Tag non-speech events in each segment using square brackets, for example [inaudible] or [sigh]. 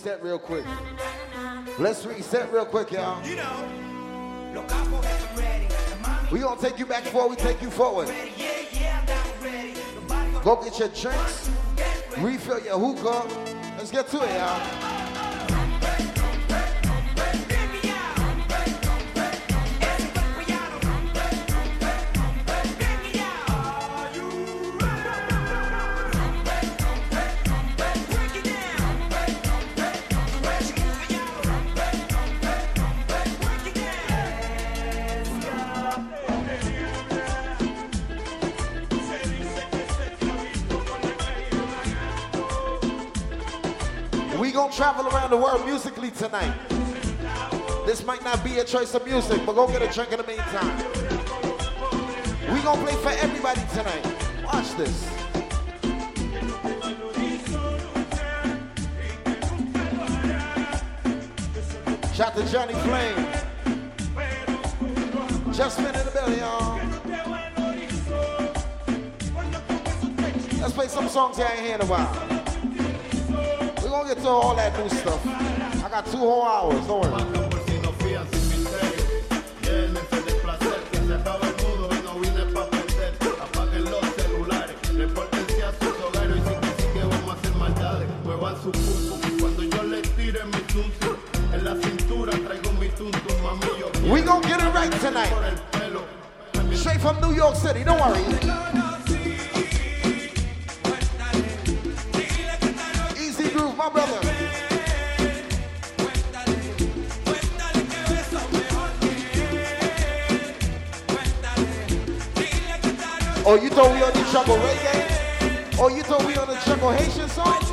reset real quick. Let's reset real quick, y'all. You know, los capos están ready. We gonna take you back before we take you forward. ready. Yeah, yeah, I'm down ready. Go get your drinks, refill your hookah. Let's get to it, y'all. The world musically tonight. This might not be a choice of music, but go get a drink in the meantime. We gonna play for everybody tonight. Watch this. Shout to Johnny Flame. Just been in the building, y'all. Let's play some songs I ain't hear in a while. I got two whole hours, don't worry. We gon' get it right tonight. Straight from New York City, don't worry. Oh, you thought we on the jungle reggae? Oh, you thought we on the jungle Haitian songs?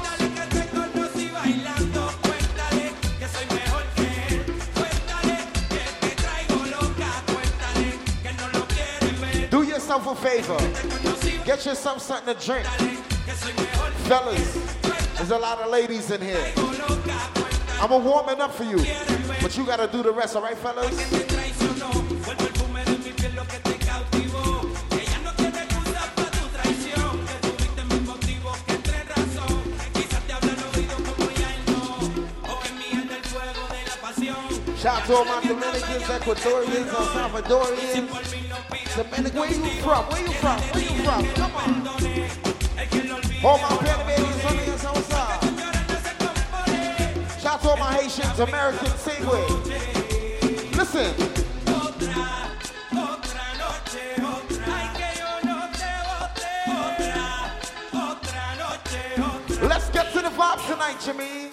Do yourself a favor. Get yourself something to drink. Fellas, there's a lot of ladies in here. I'm a warming up for you, but you gotta do the rest, all right, fellas? To all my Dominicans, Ecuadorians, El Salvadorians. Dominic, where you from? Where you from? Where you from? Come on. All my Panamanians on the. What's? Shout out to all my Haitians, Americans, with. Listen. Let's get to the vibes tonight, Jimmy.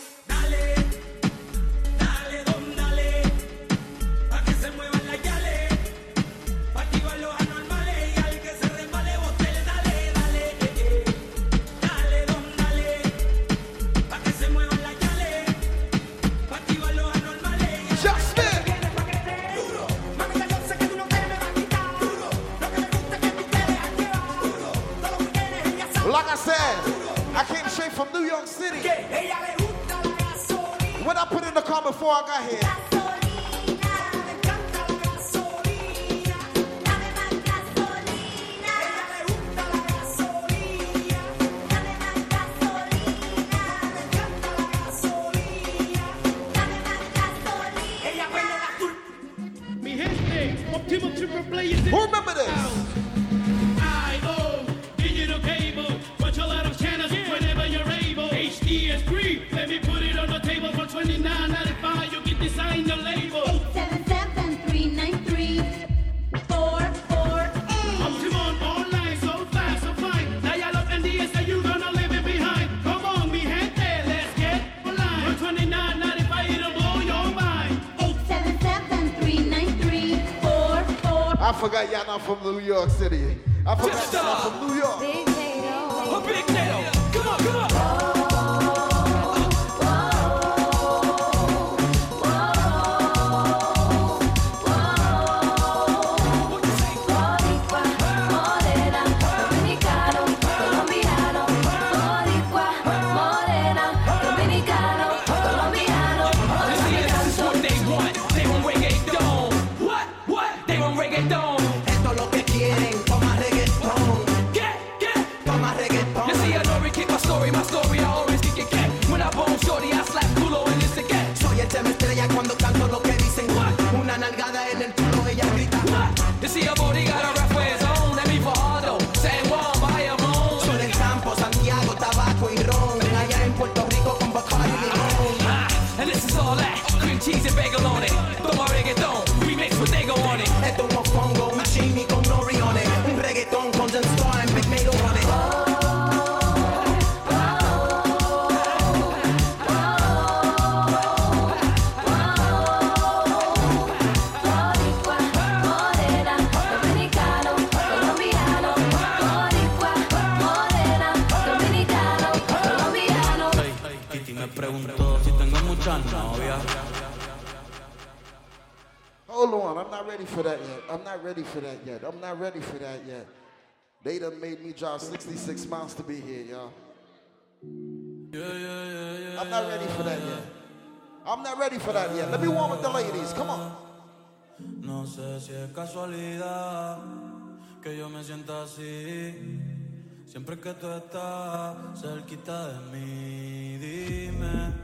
From New York City. I forgot y'all not from for that yet. I'm not ready for that yet. They done made me drive 66 miles to be here, y'all. Yeah, yeah, yeah, I'm not ready for that yet. I'm not ready for that yet. Let me warm with the ladies. Come on. No sé si es casualidad que yo me sienta así. Siempre que tú estás cerquita de mí, dime.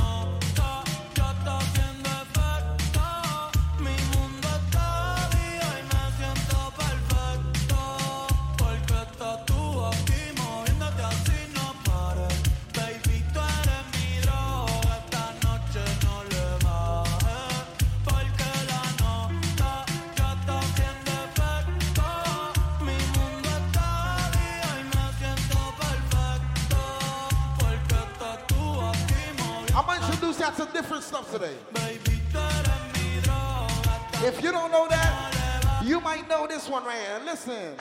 different stuff today. If you don't know that, you might know this one right here. Listen.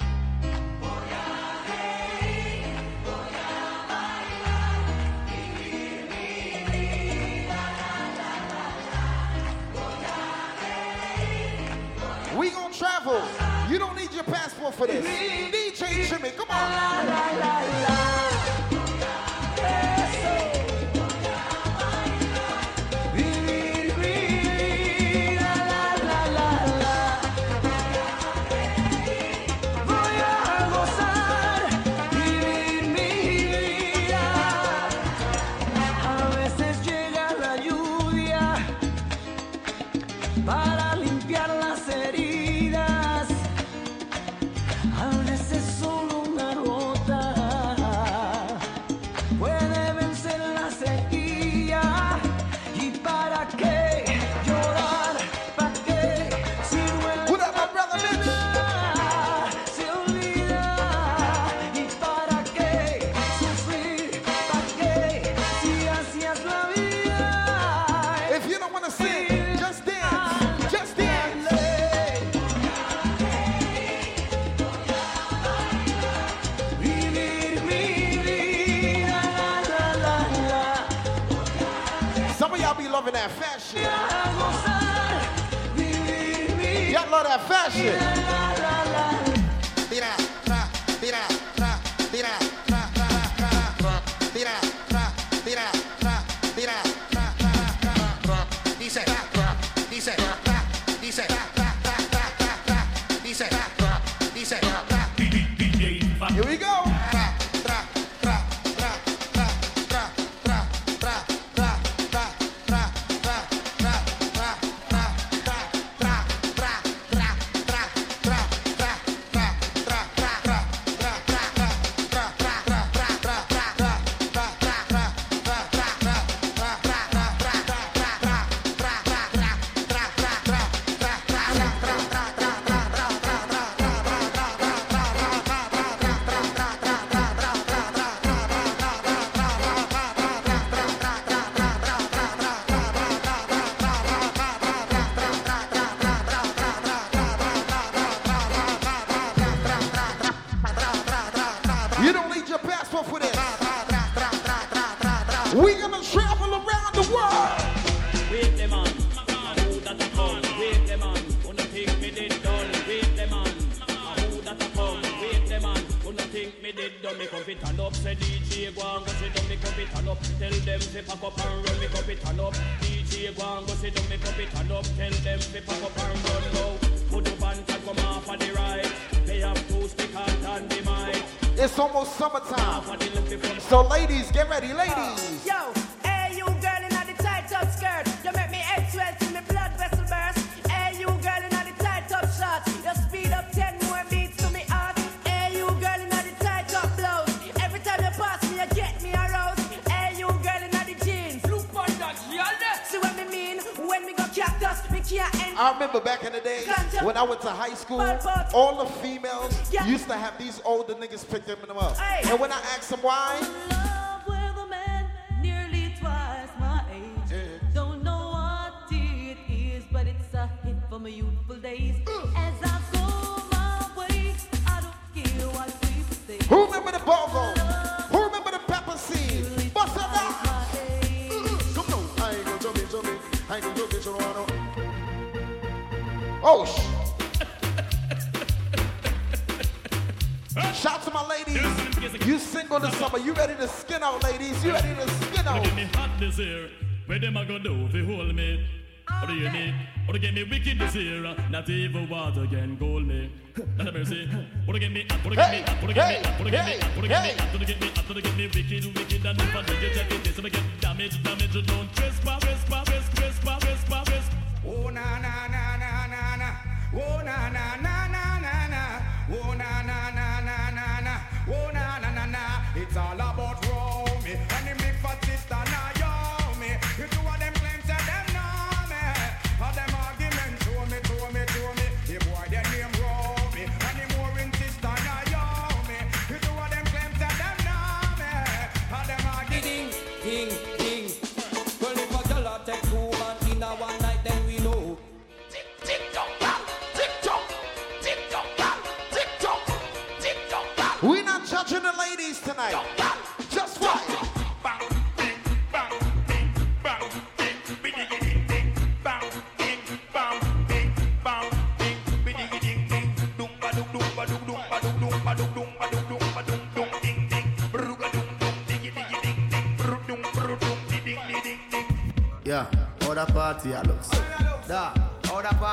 We gonna travel. You don't need your passport for this. DJ Jimmy, come on. up. Tell them fi pack up and run, me cup it and up. DJ go and go sit down, me cup it and up. Tell them pack up and run now. Put up and come off of the right. They have two speakers and the mic. It's almost summertime. So ladies, get ready, ladies. Remember back in the days when I went to high school, all the females used to have these older niggas pick them up. And when I asked them why, ready to skin out, ladies? You ready to skin out? Give me hot this year. Where them a go do if you hold me? Or do you need? Or get me wicked this year? Not even water can cool me. Not a mercy. Or get me hot, or get me hot, or get me hot, or get me hot, or get me hot, or get me hot, or get me wicked, wicked, and if I do get check it, this will get damage, damage. Don't trespass, trespass, trespass, trespass, trespass. Oh na na na na na na. Oh na na na na na na. Oh na na na na na na. Oh na na na na. It's all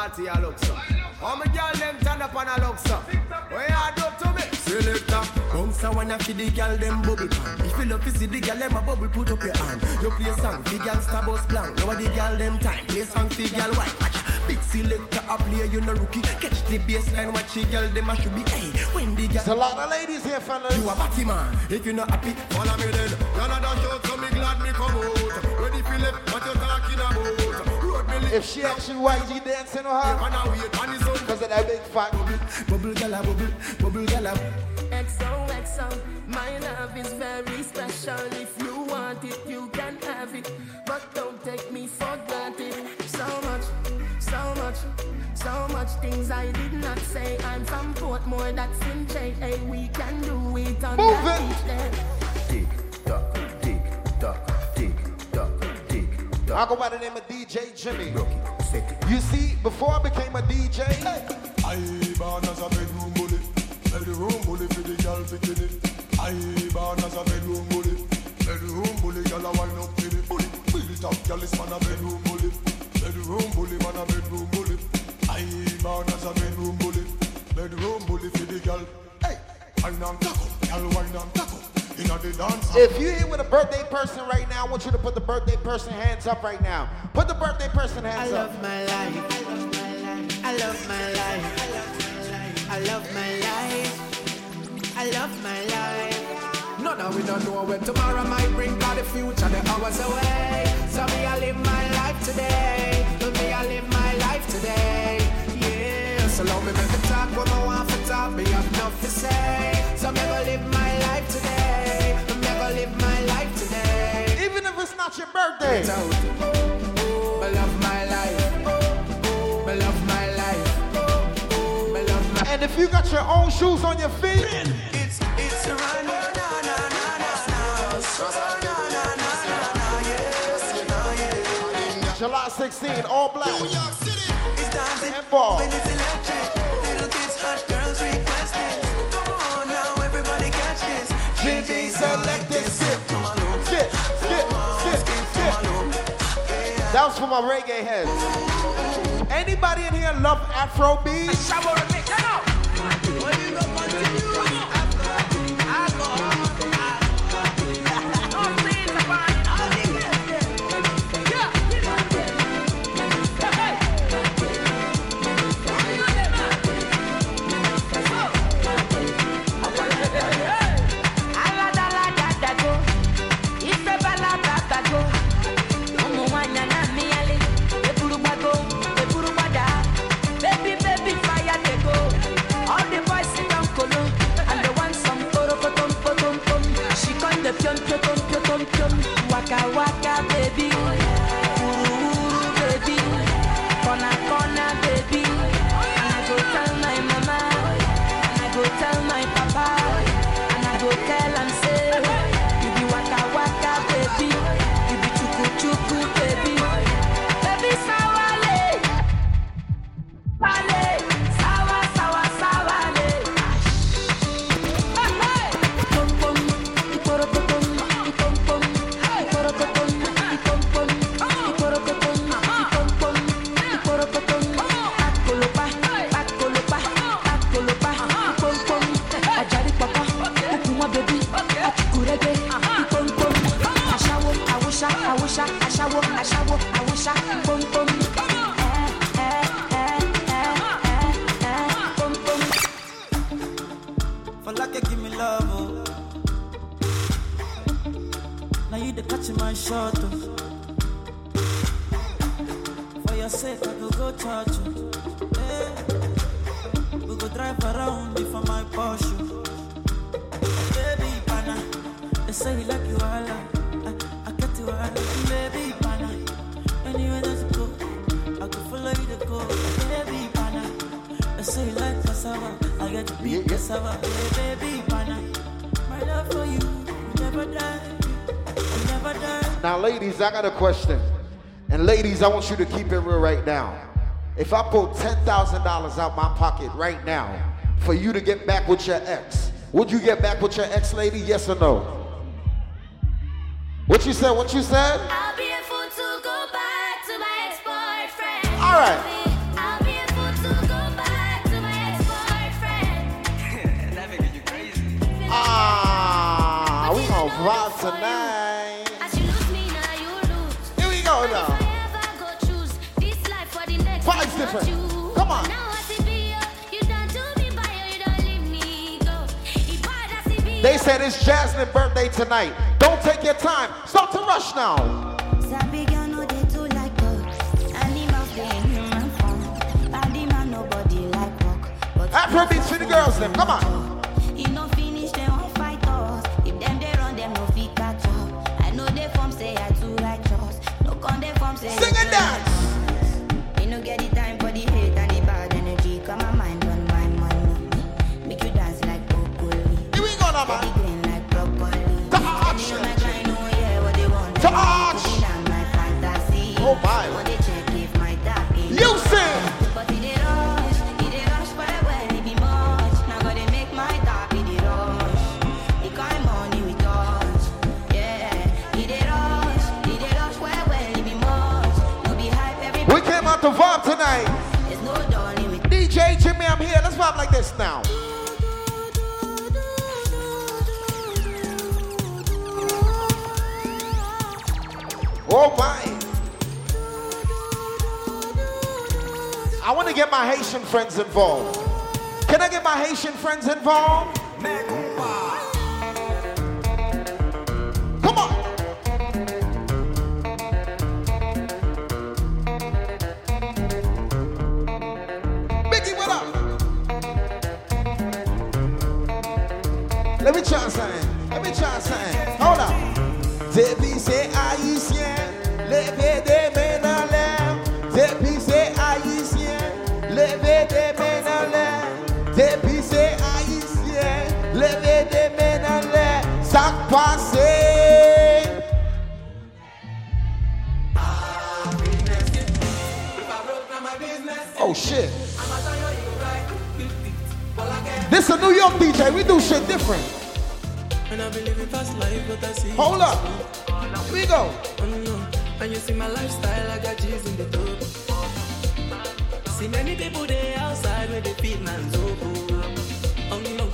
party I look so. How me girl them turn up and I look so. Where you do to me? Selector. Bounce a wanna feed the girl them bubble pan. If you love to see the girl them a bubble, put up your hand. You play song, the girl star bus blank. Now the girl them time, play song, the girl white. Big selector a play, you no rookie. Catch the baseline, watch the girl them a should be. Hey, when the There's a lot of ladies here, fellas. you a batty man, if you not happy, Follow me then. Y'all a dash out, so me glad me come out. Ready for left, what you talking about? Road. If she asks you why you dancing with her, Man a wait, man is on. because of that big fat. bubble girl a bubble, bubble girl ah. a. XOXO, my love is very special. If you want it, you can have it. But don't take me for granted. So much things I did not say. I'm from Portmore, that's in J. Hey, we can do it on Move that it. beach there. Tick tock, tick tock, tick tock, tick I go by the name of DJ Jimmy. Rock it, set it. You see, before I became a DJ, I born as a bedroom bully. Bedroom bully for the girl bikini. I born as a bedroom bully. Bedroom bully, girl a wine up to the bully. Build it up, girl is man a bedroom bully. Bedroom bully, man a bedroom bully. I born as a bedroom bully. Bedroom bully for the girl. Hey, wine and taco, girl wine and taco. Inna the dance. if you're here with a birthday person right now, I want you to put the birthday person hands up right now. Put the birthday person hands up. I love my life. I love my life. I love my life. I love my life. None of we don't know when tomorrow might bring, cause the future the hours away. So me I live my life today. Me I live my say. So me go live my life today. Me go live my life today. Even if it's not your birthday. Get out. Me love my life. Me love my life. Me love my And if you got your own shoes on your feet, It's it's a run. Na, na, na, na, na, yes. July 16, all black. It's dancing And ball. GG selected skip. Skip, skip, skip, skip. That was for my reggae heads. Anybody in here love Afro ladies, I got a question. And ladies, I want you to keep it real right now. If I pull $10,000 out my pocket right now for you to get back with your ex, would you get back with your ex lady? Yes or no? What you said? What you said? I'll be a fool to go back to my ex-boyfriend. All right. I'll be a fool to go back to my ex-boyfriend. [laughs] that nigga, you crazy. Ah, we gonna vibe tonight. I see be They said it's Jazlyn's birthday tonight. Don't take your time. Start to rush now. Sabi girl no dey too like us. Animals dey in human form. Body man nobody like work. But Afrobeats for the girls, them. Come on. Friends involved. Can I get my Haitian friends involved? Come on. Biggie, what up? Let me try something. Let me try something. Hold up. Depuis c'est haïtien, levez des mains shit. This a New York DJ. We do shit different. And I've been living fast life, but I see. Hold up. Here we go. Oh. And you see my lifestyle, I got G's in the top. See many people there outside where they feel man's. Oh no.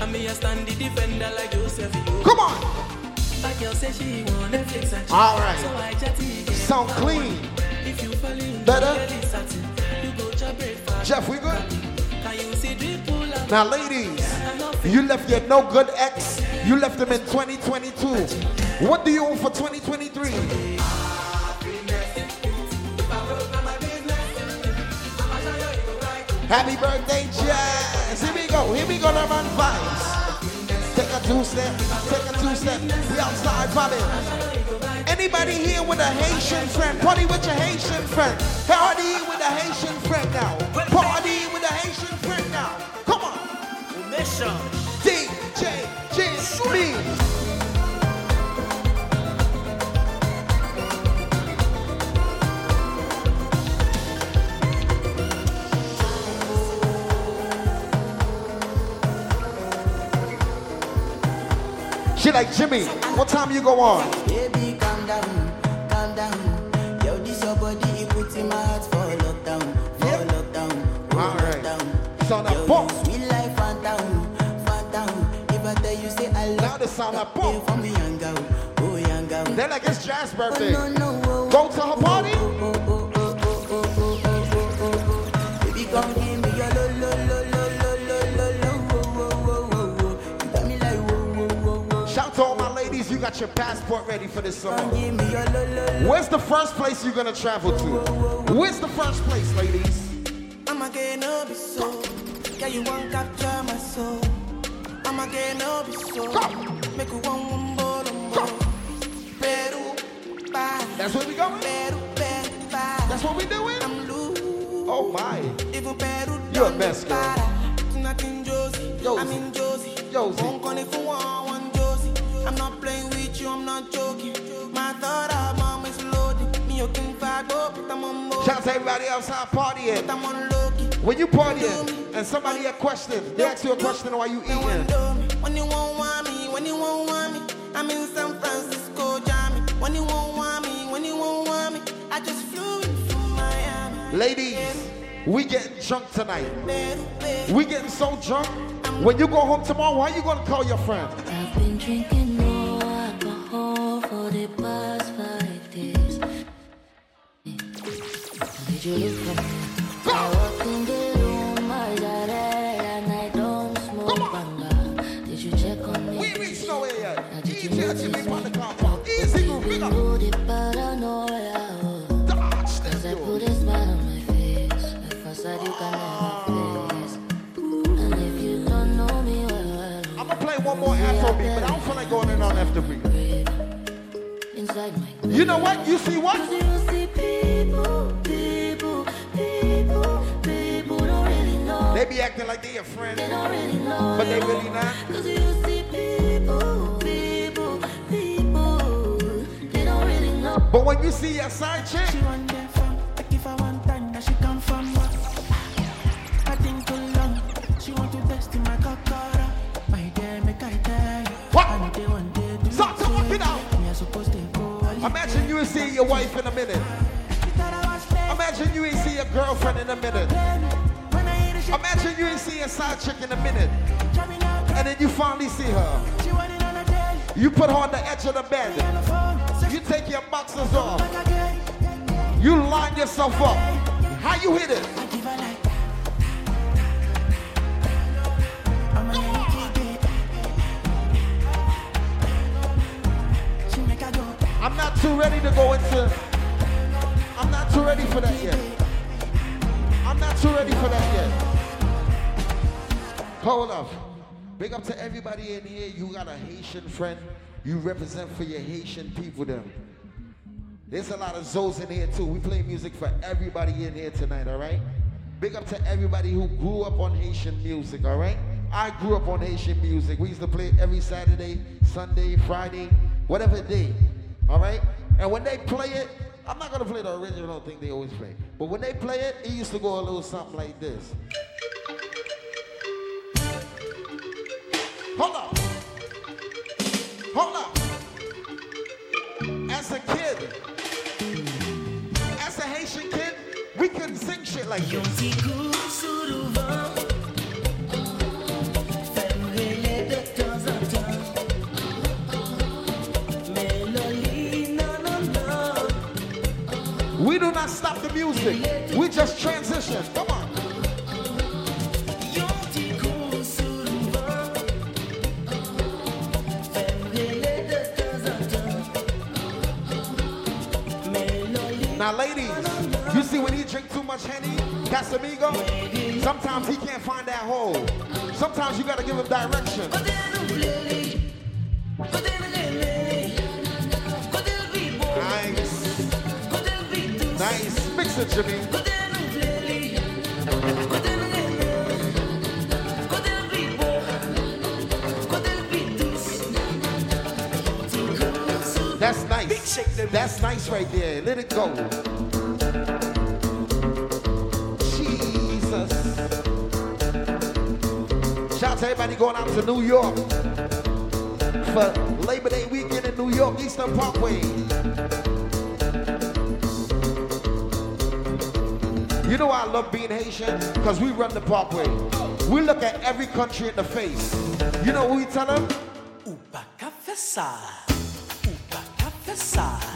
I stand the defender like Joseph. Come on. My girl say she want Netflix and chill. All right. So I chatty. Sound clean. If you fall in, Better? Jeff, we good? Now, ladies, you left your no good ex. You left them in 2022. What do you own for 2023? Happy birthday, Jazz. Here we go. Here we go, the man vibes. Take a two step, take a two step. We outside vibing. Anybody here with a Haitian friend? Party with your Haitian friend. Party with a Haitian friend now. Party with a Haitian friend now. Come on. DJ Jimmy. She like Jimmy. What time you go on? Down, calm down. Yo, this your body, it puts in my heart for lockdown, for lockdown, for lockdown. Sound Yo, you sweet life, phantom, phantom. If I tell you, say I love Now the sound like bomb. for me, young girl, oh young girl. They're like it's Jazz oh, birthday. Oh, no, no, oh, Go to her oh, party. Baby, got your passport ready for this summer. Where's the first place you're gonna travel to? Where's the first place, ladies? I'm again be so. Yeah, you won't capture my soul. I'm again be so. Make you one one more. Peru. That's where we going? Peru. That's what we doing? Oh my. Even Peru, You a mess, girl. Tonight Josie. I'm in Josie. Josie. Won't call if you want one Josie. I'm not playing you, I'm not joking. My thought of mom is loaded. Me, you can fight up, but I'm on mode. Shout out to everybody outside partying. I'm on When you partying and somebody a question, they ask you a question while you eating. When you won't want me, when you won't want me, I'm in San Francisco, jamming. When you won't want me, when you won't want me, I just flew in from Miami. Ladies, we getting drunk tonight. We getting so drunk. When you go home tomorrow, how you gonna call your friend? You for friend. You represent for your Haitian people them. There's a lot of Zoes in here too. We play music for everybody in here tonight, all right? Big up to everybody who grew up on Haitian music, all right? I grew up on Haitian music. We used to play every Saturday, Sunday, Friday, whatever day, all right? And when they play it, I'm not gonna play the original thing they always play, but when they play it, it used to go a little something like this. We do not stop the music. We just transition. Come on. Now, ladies, you see when he drink too much Henny, Casamigo, sometimes he can't find that hole. Sometimes you gotta give him direction. Nice. Nice. Mix it, Jimmy. That's nice. That's nice right there. Let it go. out to everybody going out to New York for Labor Day weekend in New York, Eastern Parkway. You know I love being Haitian? Because we run the parkway. We look at every country in the face. You know what we tell them? Upa cafesa. Upa cafesa.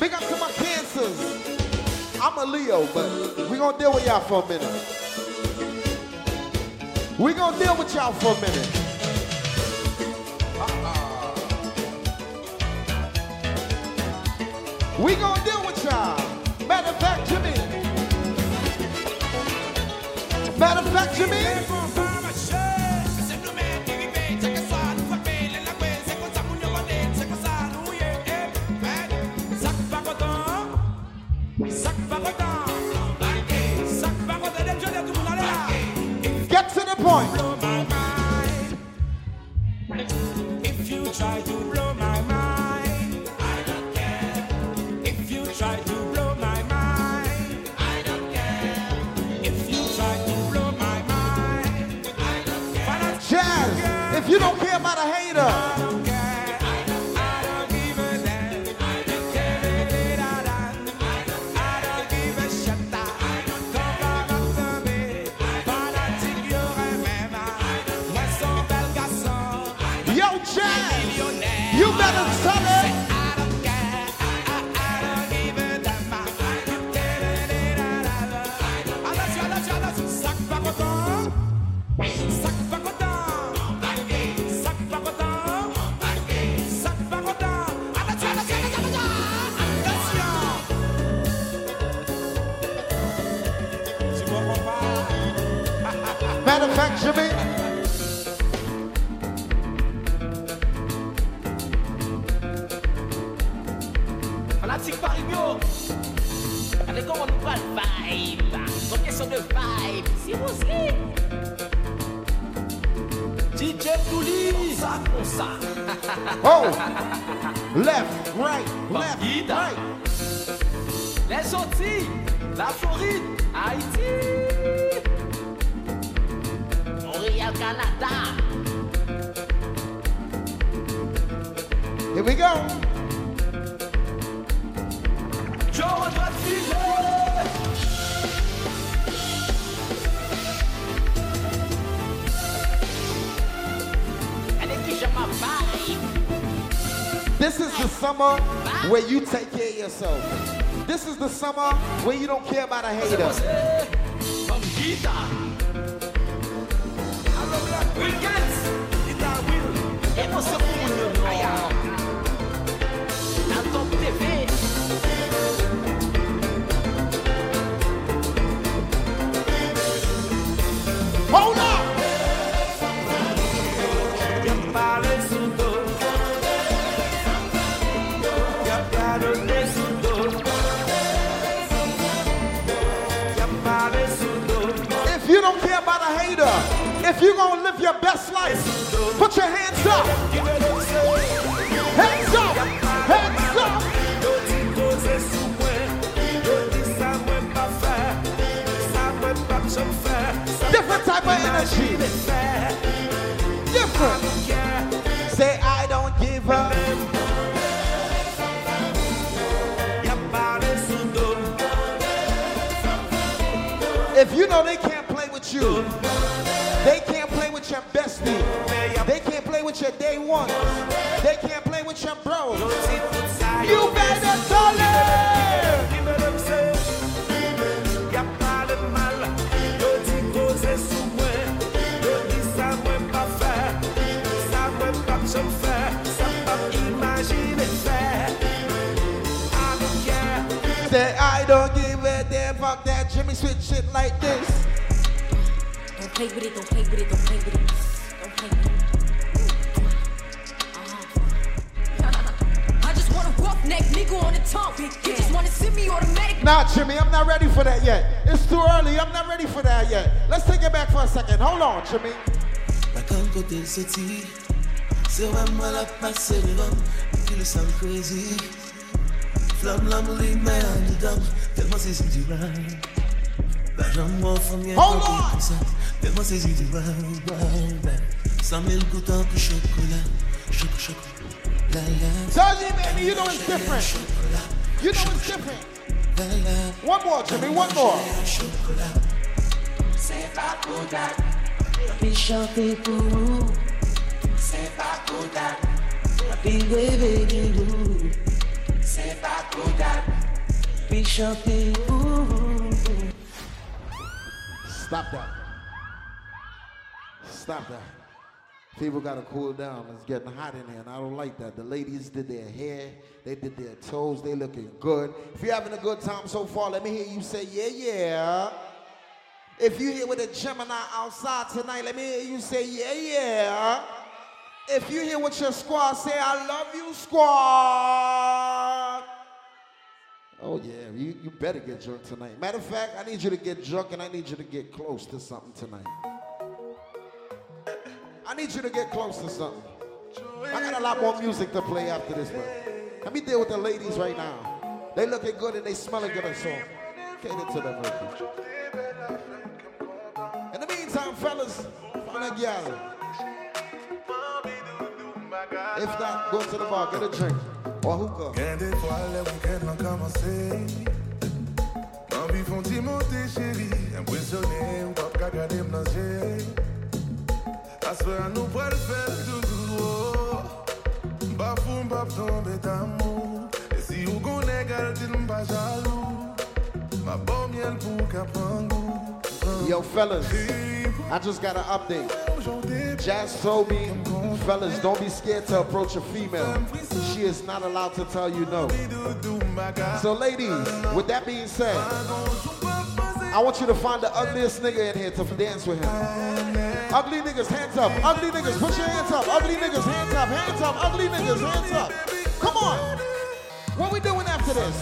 Big up to my cancers. I'm a Leo, but we gonna deal with y'all for a minute. We gonna deal with y'all for a minute. Uh-uh. We gonna deal with y'all. Matter of fact, Jimmy. Matter of fact, Jimmy. I do don't care about you know they can't play with you, they can't play with your bestie, they can't play with your day one, Jimmy switch shit like this. Don't play with it, don't play with it, don't play with it. Don't play with it. Uh-huh. [laughs] I just want a roughneck nigga on the tongue. You just wanna send me automatic. Nah, Jimmy, I'm not ready for that yet. It's too early. I'm not ready for that yet. Let's take it back for a second. Hold on, Jimmy. Bakan kote l soti Se wè mwen la pase devan Ki le sound crazy Flam lam li mè an di dam Telman se zi di ride Hold kote kon sa Telman se zi di ride, ride Sa mil koutan pou chokola Choko, choko, la la Tell you, baby, you know it's different. You know it's different. One more, Jimmy, one more. C'est pas Kodak Puis chanter pour vous C'est pas Kodak Puis rêver de nous C'est pas Kodak Puis chanter pour vous Stop that. Stop that. People gotta cool down. It's getting hot in here, and I don't like that. The ladies did their hair, they did their toes, they looking good. If you're having a good time so far, let me hear you say, yeah, yeah. If you here with a Gemini outside tonight, let me hear you say, yeah, yeah. If you here with your squad, say, I love you, squad. Oh, yeah, you, you better get drunk tonight. Matter of fact, I need you to get drunk and I need you to get close to something tonight. I need you to get close to something. I got a lot more music to play after this, but let me deal with the ladies right now. They looking good and they smelling good, so cater to them real. In the meantime, fellas, find a gal. If not, go to the bar, get a drink Wahouka Gen defwa le wikend nan kamanse Anbi fon ti monte cheri Impresyonè ou pap kagade mnanje Aswe an nou pral fel toujou Bafou mbap tombe tamou E si ou gon e gal din mpa jalou Ma bon miel pou kapangou Yo, fellas, I just got an update. Jazz told me, fellas, don't be scared to approach a female. She is not allowed to tell you no. So, ladies, with that being said, I want you to find the ugliest nigga in here to dance with him. Ugly niggas, hands up. Ugly niggas, put your hands up. Ugly niggas, hands up. Hands up. Ugly niggas, hands up. Come on. What we doing after this?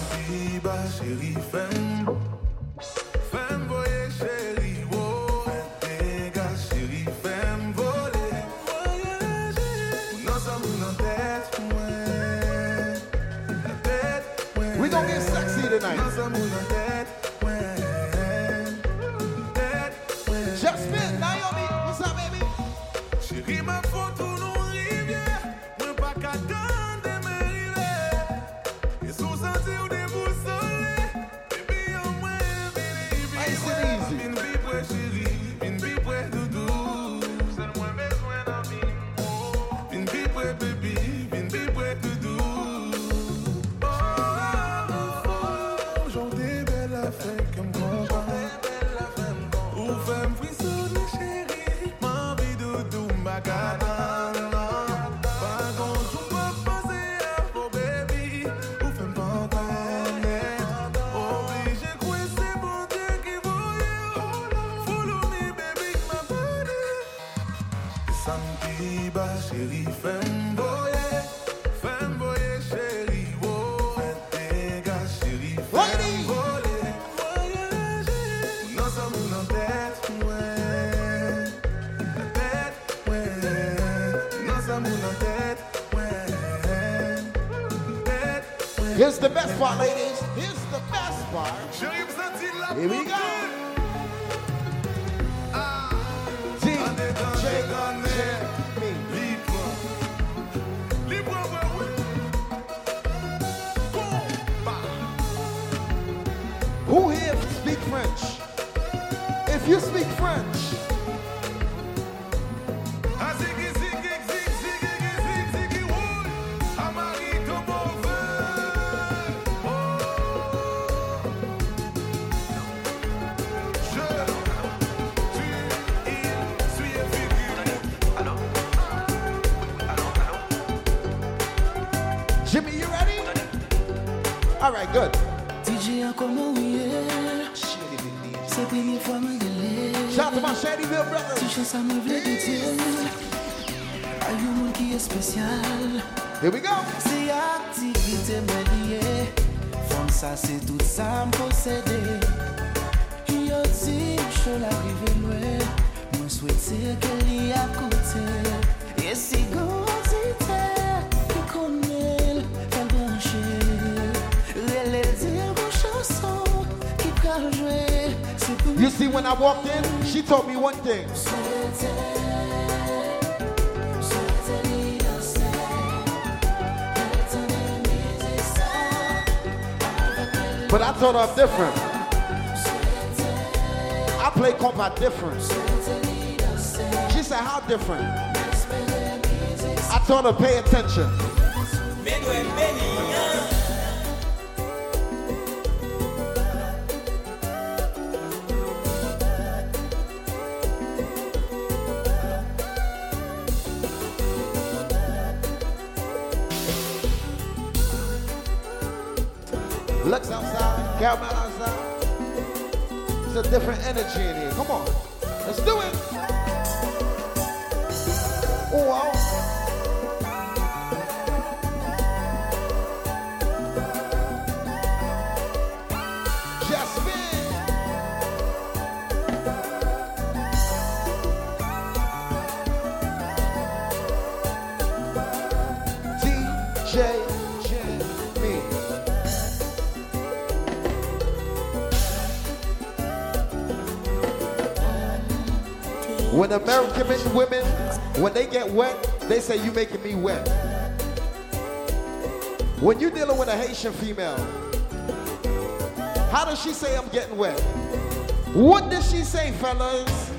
Here we go. Se aktivite mwen liye, fon sa se tout sa m posede. Yo ti m chou la rive mwen, mwen swete ke li akoute. E si gozite ki konel el branche, rele dir mwen chanson ki praljwe. You see when I walked in, she told me one thing. But I thought I'm different. I play compa different. She said, How different? I told her, Pay attention. It's a different energy in here. Come on. Let's do it. Oh, When American men, women, when they get wet, they say, you making me wet. When you're dealing with a Haitian female, how does she say I'm getting wet? What does she say, fellas?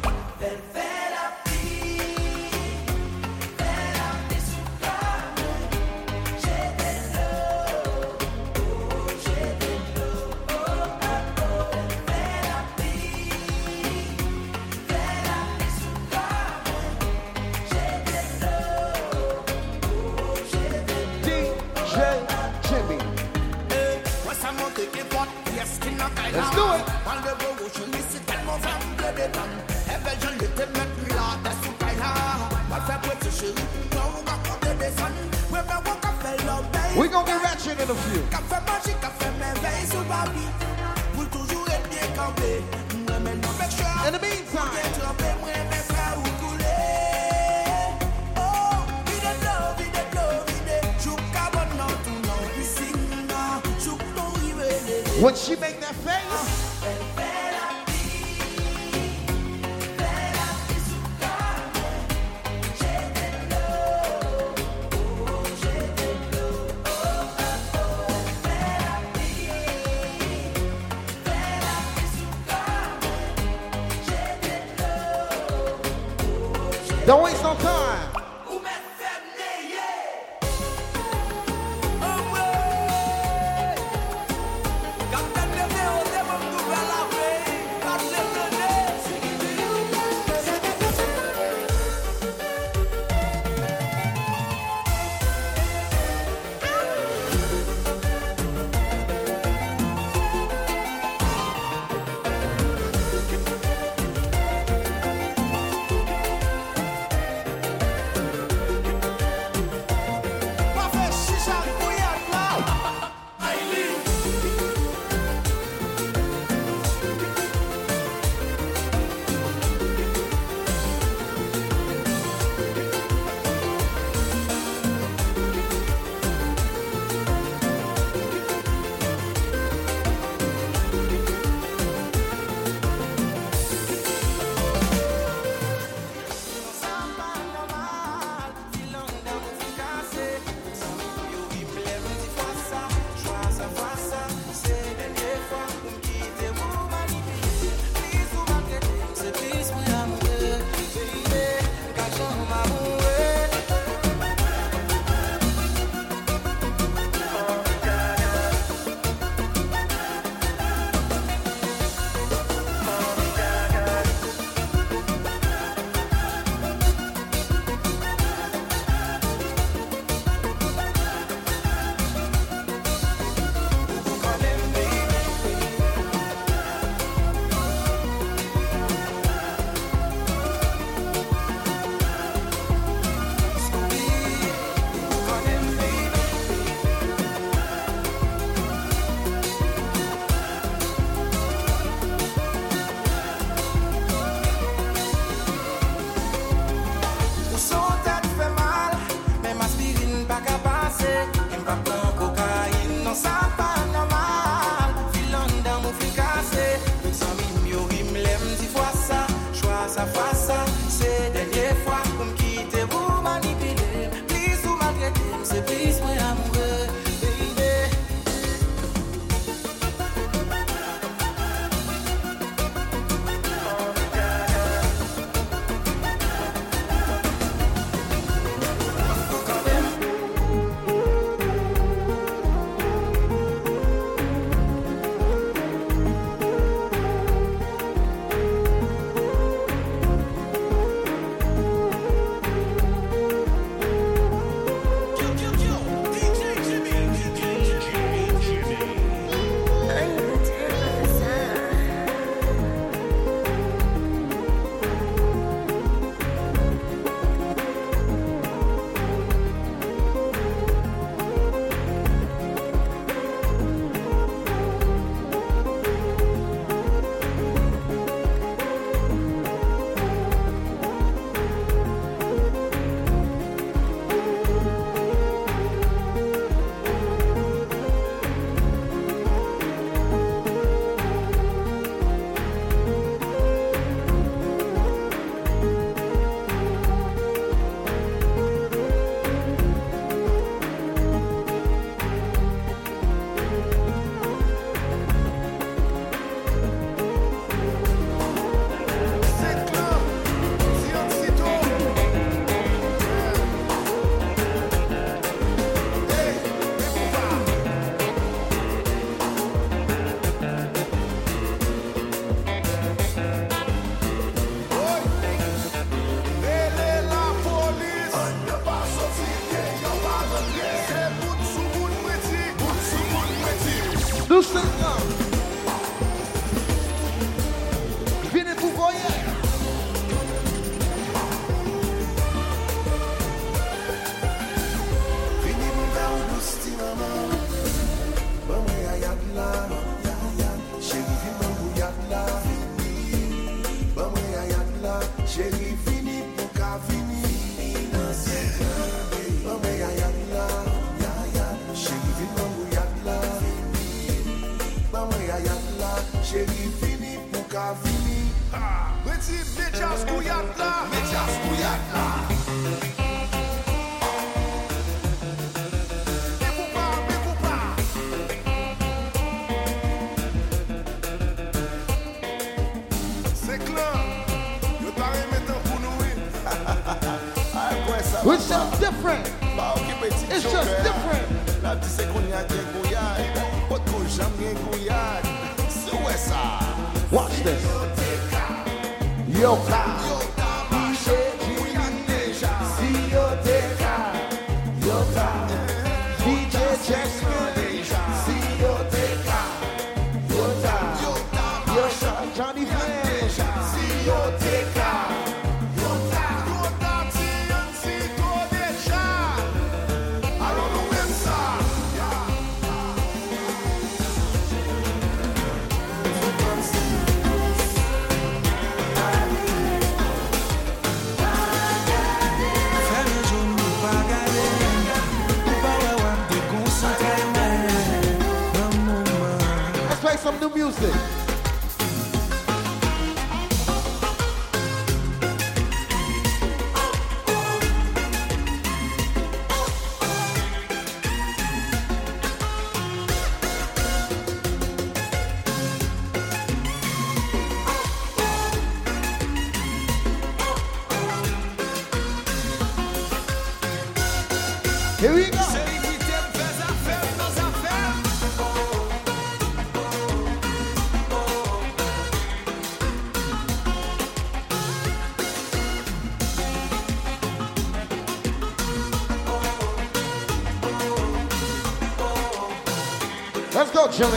Joey.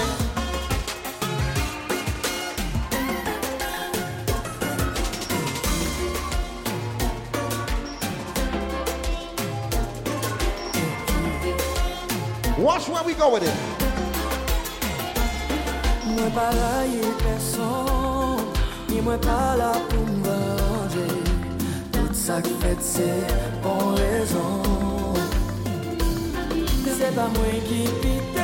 Watch where we go with it. Mwen pa la person, ni mwen pa la pou m'vanje. Tout sa k'fèt se bon rezon. Se pa mwen ki pite.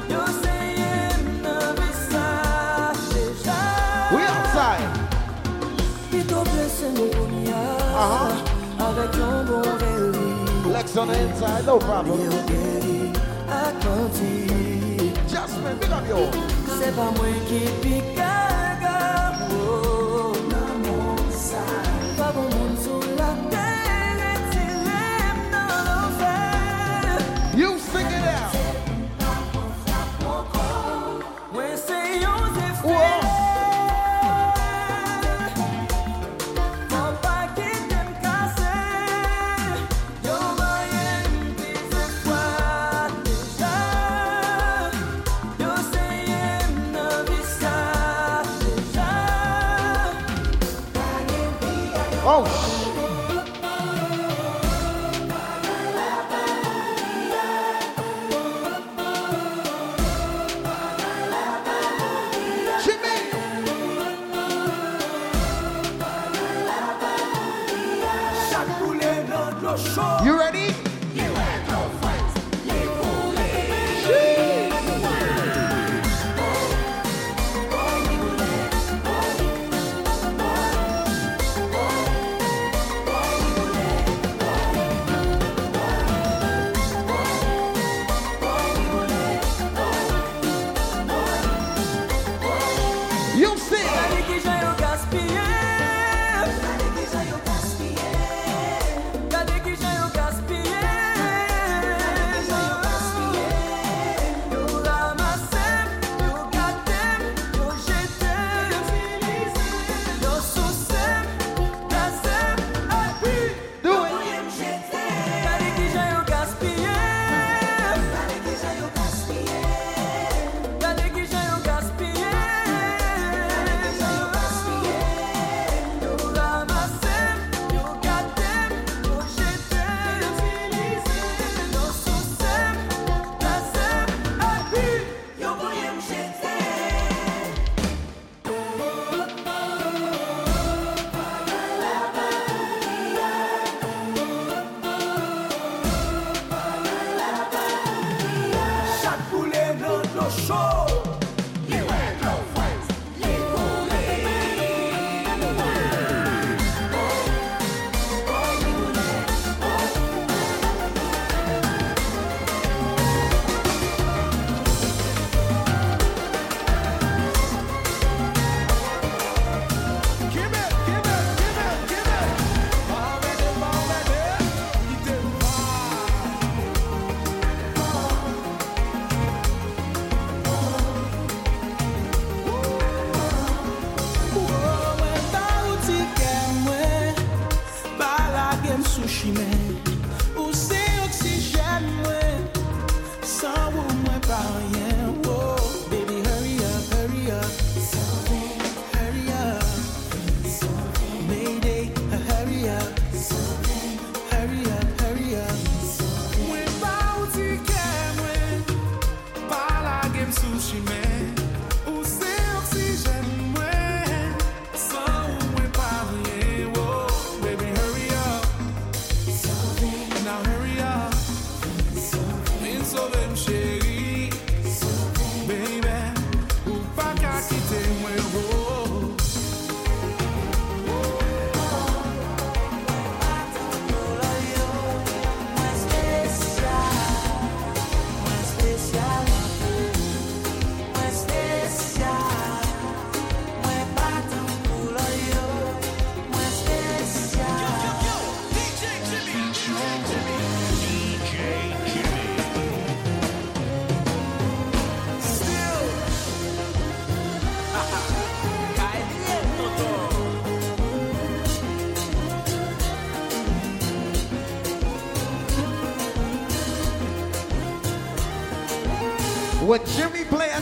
avec ton bon verre. On the inside, no problem. Just me, big up yo. C'est pas moi qui pique.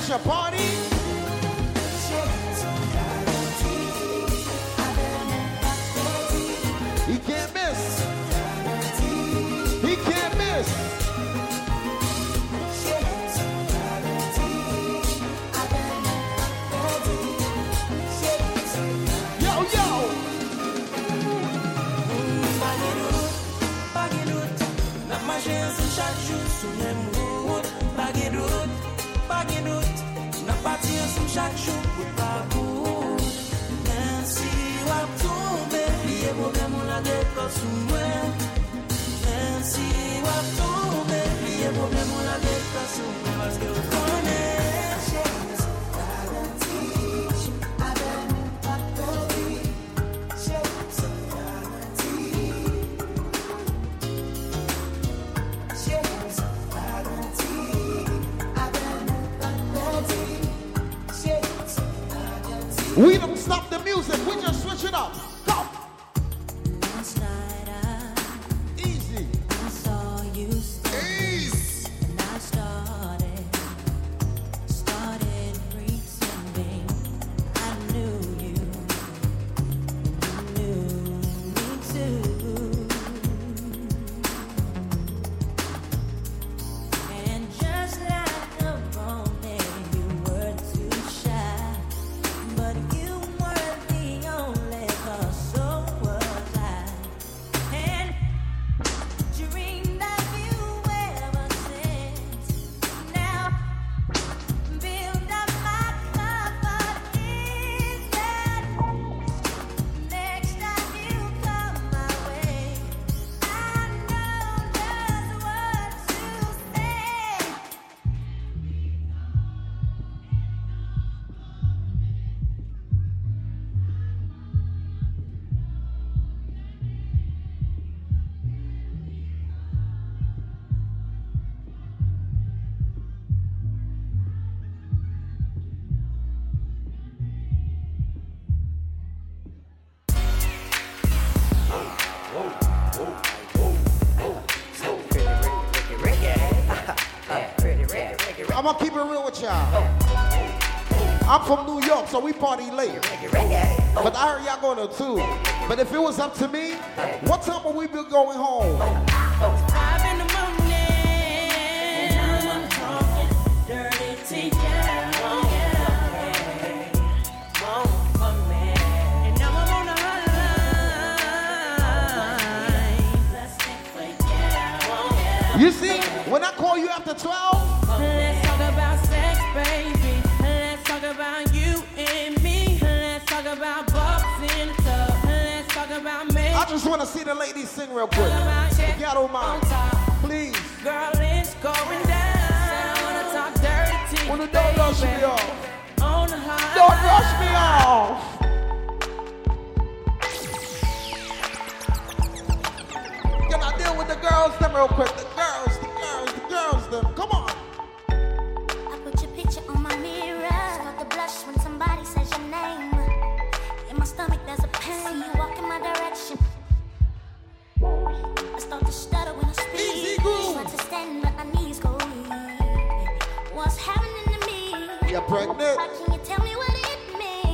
Your party, y'all. I'm from New York, so we party late. But I heard y'all going to too. But if it was up to me, what time would we be going home? Five in the morning talking dirty to you Won't for me And now I'm on the hotline You see, when I call you after 12, just want to see the ladies sing real quick. If y'all don't mind, please. Girl, it's going down. Said I wanna talk dirty to you, don't rush me off. The. Don't rush me off. Can I deal with the girls them real quick? The girls, the girls, the girls them. Come on. Means?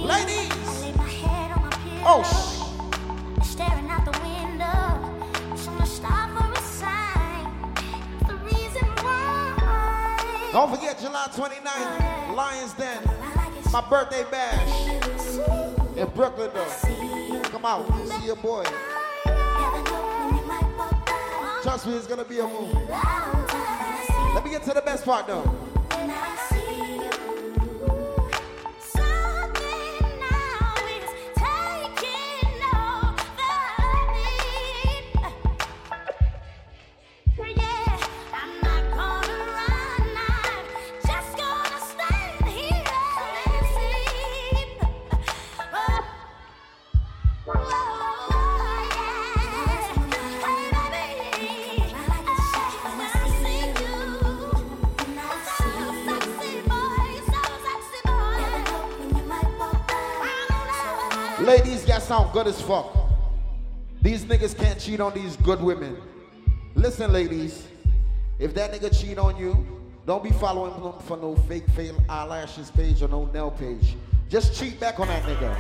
Ladies. I lay my head on my pillow. Oh, Staring out the window. Trying to stop for a sign. The reason why. Don't forget July 29th, Lions Den, my birthday bash in Brooklyn though. Come out, see your boy. Trust me, it's gonna be a movie. Let me get to the best part though. Sound good as fuck. These niggas can't cheat on these good women. Listen, ladies, if that nigga cheat on you, Don't be following them for no fake fail eyelashes page or no nail page. Just cheat back on that nigga.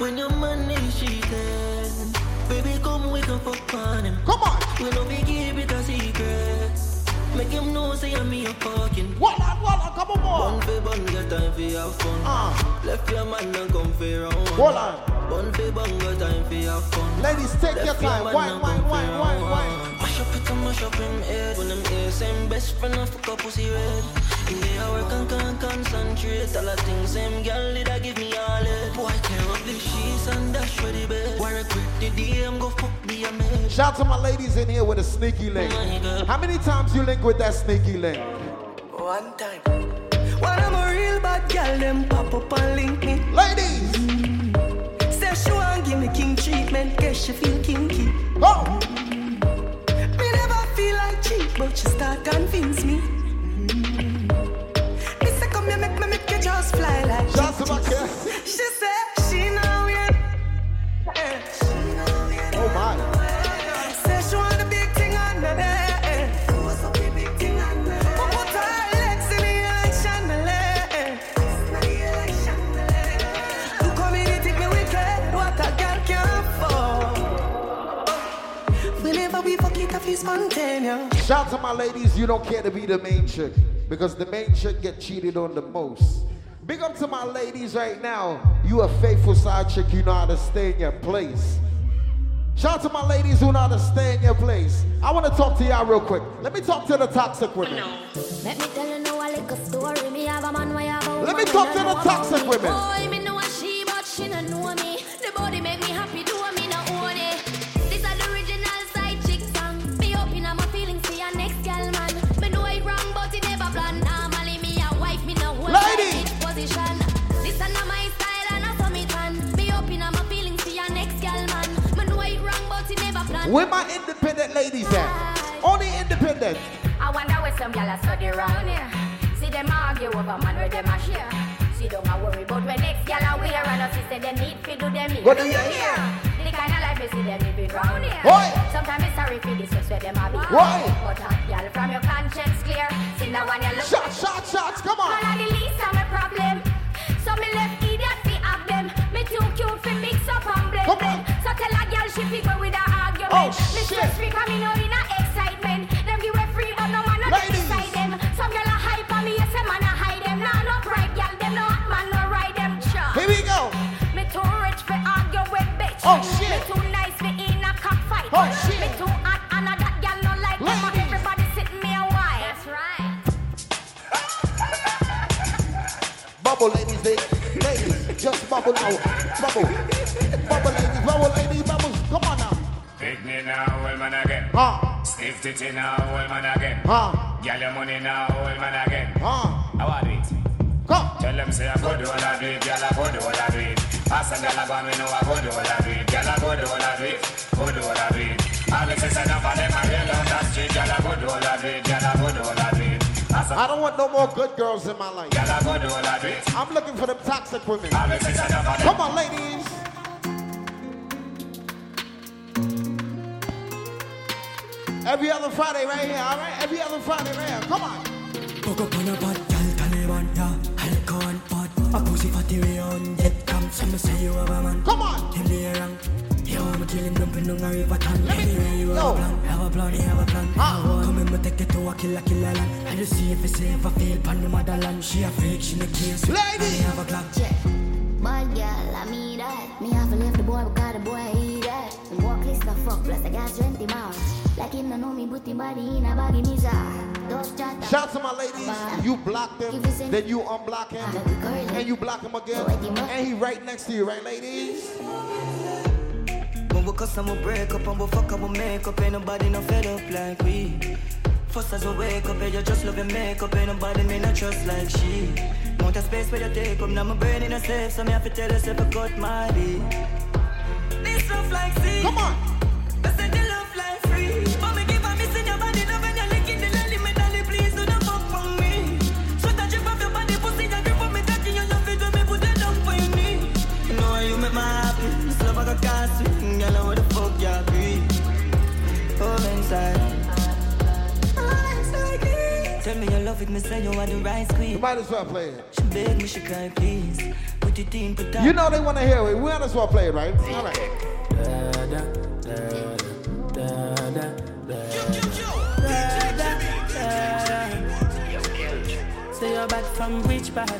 When your money cheating, baby, come wake up fuck on him. Come on. We no be keep it a secret. Make him know say I'm me a parking. What on, what on, come on, Bun for bun, get time for have fun. Ah. Left your man and come for round. Hold on. Bun for bun, get time for have fun. Ladies, take your time. Wine, wine, wine, wine, wine. Mash up it and mash up him head. When them ears same best friend and fuck up pussy red. In the hour can can concentrate. All the things same girl did I give me all it. Boy, tear up the sheets and dash for the bed. Why regret the DM go fuck the amazing. Shout out to my ladies in here with a sneaky link. How many times you link with that sneaky link? One time. When I'm a real bad girl, them pop up and link me. Ladies! Say she want give me king treatment, guess she feel kinky. Oh! Cheap, but she start convince me. Mm-hmm. Me say come here, make me make you just fly like Shout out to fuck it, I feel spontaneous. Shout out to my ladies, you don't care to be the main chick. Because the main chick get cheated on the most. Big up to my ladies right now. You a faithful side chick, you know how to stay in your place. Shout out to my ladies who know how to stay in your place. I want to talk to y'all real quick. Let me talk to the toxic women. Let me tell you now a little story. Me have a man where have a Let me talk to the toxic women. Boy, me know a she, but she don't know me. The body make Where my independent ladies at? Only independent. I wonder where some gyal a study round here. See them argue over man where them a share. See don't worry about when next gyal a wear and us say them need fi do them here. What do you hear? The kind of life me see them living round here. Why? Sometimes it's sorry for this where them a be. Why? But hot gyal from your conscience clear. See now when you look. Shot, shot, shots, come on. She fi go with a argument. Oh, me shit. stress free 'cause me know in a excitement. Them give a free but no man no take beside them. Some gyal a hype on me, yes, a man a hide them. Nah, no pride, gyal, them no hot man no ride them. Sure. Here we go. Me too rich for argue with bitch. Oh, shit. Me too nice for in a cockfight. Oh, shit. Me too hot and a that gyal no like them. But Ladies. everybody sitting me a while. That's right. Bubble, ladies, they, ladies, just bubble now. Bubble. Bubble, ladies, bubble, ladies, Pick me now, old man again. Huh? Stiff titty now, old man again. Huh? Your money now, old man again. Huh? How are it? Come. Tell them say I go do all I do it, gyal I go do all I do it. Ask a gyal about me know I go do all I do it, gyal I go do all I do it, go do all I do it. All the sisters enough of them I real on that street, gyal I go do all I do it, gyal I go do all I do it. A I don't want no more good girls in my life. I go do all I do it. I'm looking for them toxic women. All the sisters enough of them. Come on, ladies. Every other Friday right here, all right? Every other Friday right here. Come on. Cook up on a pot, girl, Taliban, yeah. Alcohol pot, a pussy fatty way on dead come. Some say you have a man. Come on. Him the wrong. Yo, I'ma kill him a river ton. Anyway, you have a plan, have a plan, have a plan. Ah. Come in, me take it to a killer, killer land. I just see if it's ever fail pan the motherland. She a freak, she no case. Lady. I have a plan. Bad girl, I mean that. Me have to leave the boy because the boy eat that. Walk list the fuck plus I got 20 miles. Like him no know me, put him body in a baggy misa. Shout to my ladies. You block them, then you unblock him, and you block him again, and he right next to you, right, ladies? When we cuss and we break up and we fuck and we make up. Ain't nobody no fed up like we. First as we wake up, and you just love your makeup. Ain't nobody me not trust like she. Want a space where you take up. Now my brain in a safe So me have to tell yourself I cut my beat This love like sea. Come on Girl, I what the fuck you agree Oh, inside Oh, inside me tell me you love it, me say you are the right squeeze. You might as well play it. She beg me, she cry, please. Put it in, put that. You know they want to hear it. We might as well play it, right? All right. Say you're back from which part?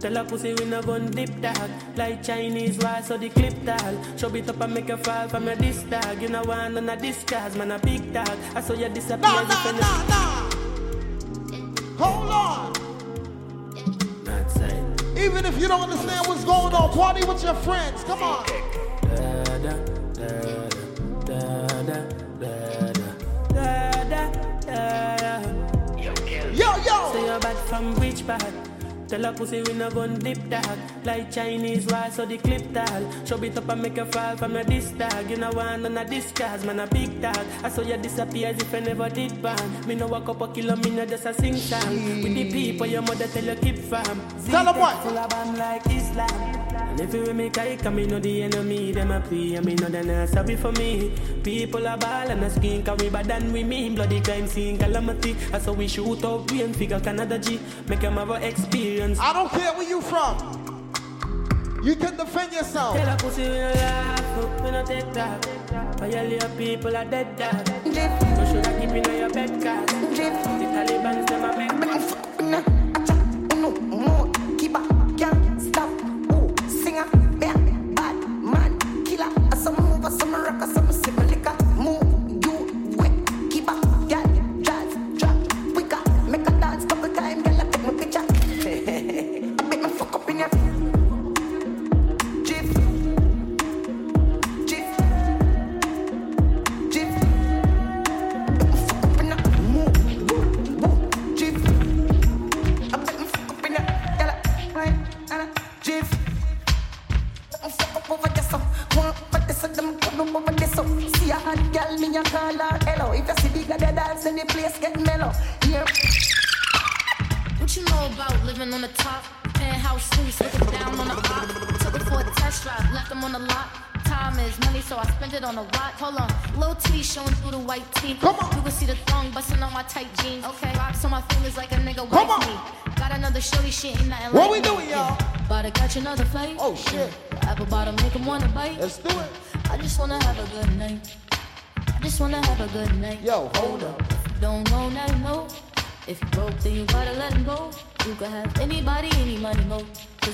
Tell a pussy we no gon' dip dog Like Chinese wire so the clip tall Show it up and make a fall from your disc dog You know want none of this man a big dog I saw you disappear Nah, nah, nah, nah Hold on even if you don't understand what's going on, party with your friends. Come on. Yo, yo. Say you're bad from which part? Tell a pussy we no gun dip dog. Like Chinese wall so the clip tall Show it up and make you fall from the disc dog You know one on a disguise man a big dog. I saw you disappear as if I never did ban Me no walk up a kilo me no just a sing song. With the people your mother tell you keep farm Tell 'em what? Full of like Islam And if you make I come, me know the enemy, them a pray, and me know they not sorry for me. People are ball and a skin, can we bad than we mean. Bloody crime scene, calamity. That's how we shoot out, we and figure Canada G. Make them have a experience. I don't care where you from. You can defend yourself. Tell a pussy we no laugh, we no take that. Violate people are dead dog. So should I keep in your bed cause The Taliban's them a make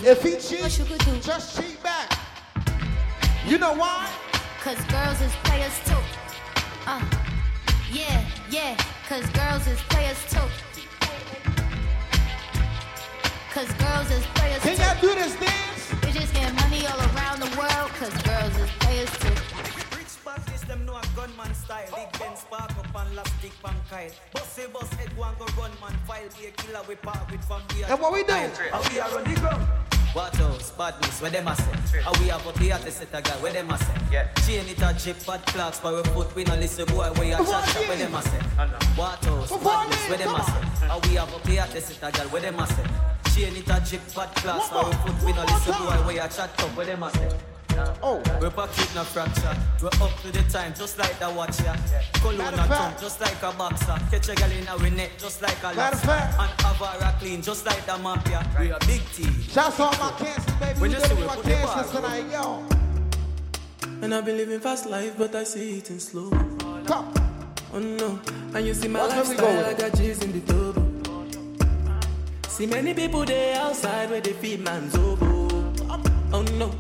If he cheats, what you could do. just cheat back. You know why? Chain it bad clocks, for we foot, we no listen boy, where you chat chat, where them a say? What else? Badness, where them a say? And we have up here to set a guy, where them a say? Chain it a jip, bad clocks, for we foot, we no listen boy, where you chat up, where them a say? Oh, we're pocket no fracture. We're up to the time, just like the watcher. Cologne Matter a of tongue, just like a boxer. Catch a gal in our neck, just like a Matter of lobster. fact- And Avara clean, just like the mafia. We are big team. Shouts to all my cancers, baby. When We you did see it we put the cancers bar, tonight, yo. And I've been living fast life, but I see it in slow. Come. Oh no, and you see my we lifestyle, I got G's in the double. See many people there outside where they feed man's oboe. Oh no,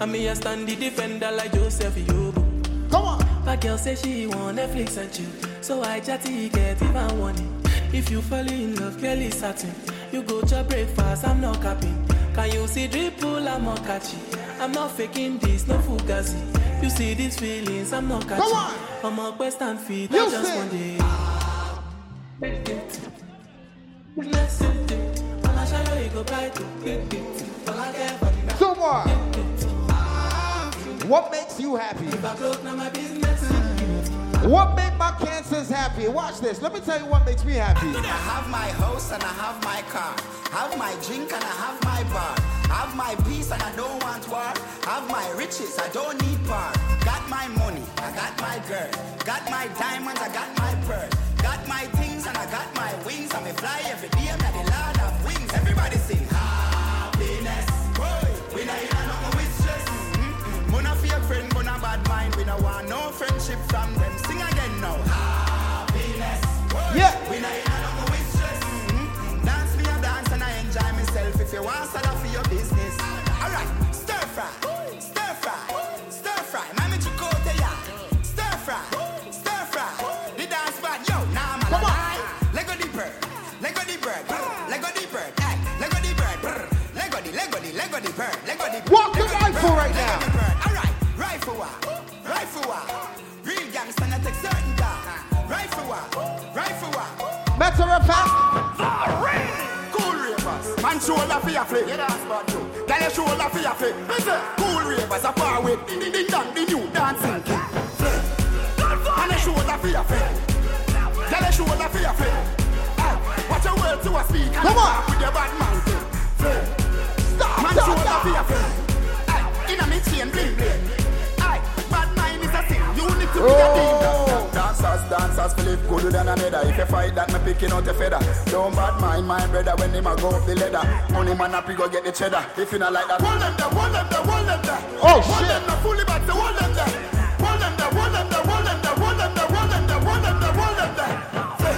and me a stand the defender like Joseph Yobo. Come on. My girl say she want Netflix and chill, so I chatty get even one it. If you fall in love, clearly certain. You go to breakfast, I'm not capping. Can you see dripple, I'm not catchy. I'm not faking this, no fugazi. You see these feelings, I'm not catching. Come on. I'm a quest and feed, I just want it. So what? Ah. What makes you happy? What make my cancers happy? Watch this. Let me tell you what makes me happy. I have my house and I have my car. Have my drink and I have my bar. Have my peace and I don't want war. Have my riches, I don't need bar. Matter of fact, Cool ravers, man shoulder for your flip. Yeah, that's bad too. Girl, your shoulder for your flip. Me cool ravers, a far away. Ding ding ding dong, the new dancing king. Shoulder for your flip. Girl, your shoulder for your. Hey, watch your to a speak. Come on. with your bad man thing. Stop, Man, shoulder for your. Hey, inna me chain bling bling. Bad mind is a sin. Unity be a oh. thing. Dancers, Philip good than another. If you fight that, me picking out a feather. Don't bad mind my brother when him a go up the ladder. Money man up, you go get the cheddar. If you not like that, hold them there, hold them there, hold them there. Oh, hold shit. them there, fully back, so hold them there. Hold them there, hold them there, hold them there, hold them there, hold them there, hold them there, hold them there. Say,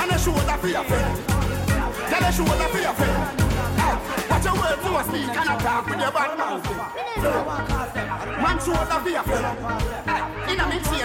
Man, a shoulder for your friend. Tell a shoulder for your friend. Watch your words to a speak and talk with your bad mouth. Man, shoulder for your friend. In a me chain,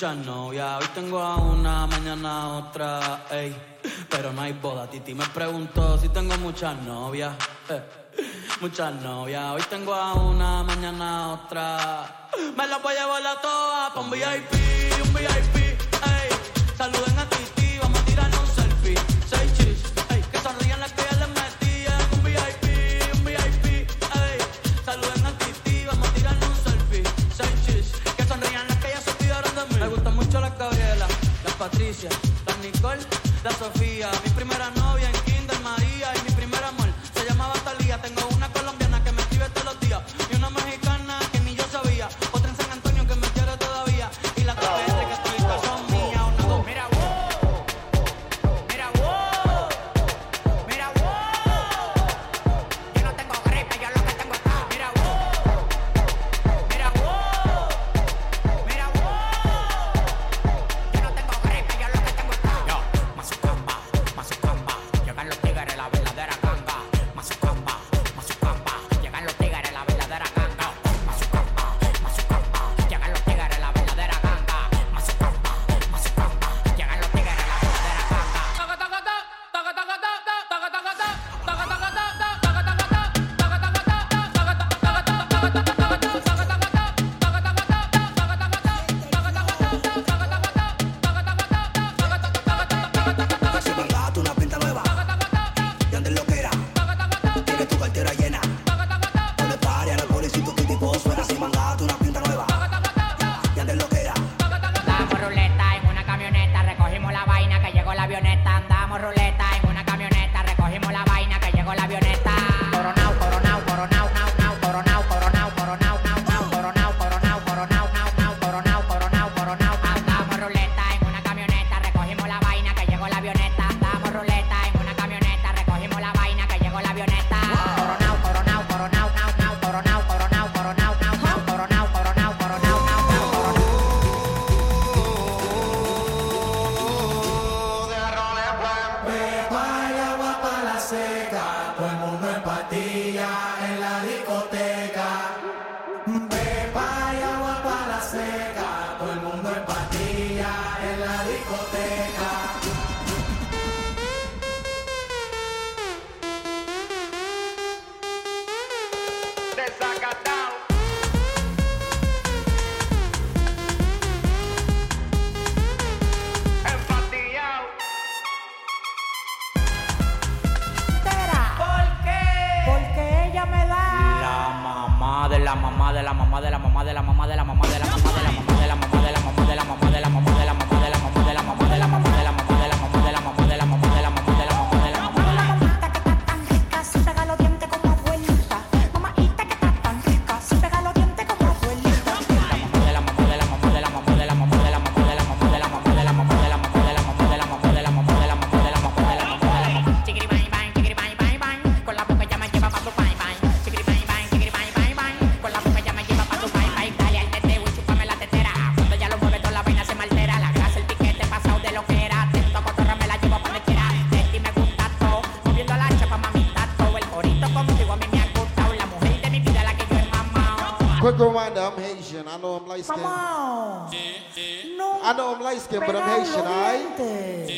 muchas novias. Hoy tengo a una, mañana a otra, ey. Pero no hay boda. Titi me preguntó si tengo muchas novias. eh, [laughs] Muchas novias. Hoy tengo a una, mañana a otra. Me las voy a llevar a todas pa' un VIP, un VIP, ey. Saluden a Titi, Las Nicole, la Sofía. Mi primera Haitian. I know I'm light skin. Come on. No. I know I'm light skin, but I'm Haitian, alright?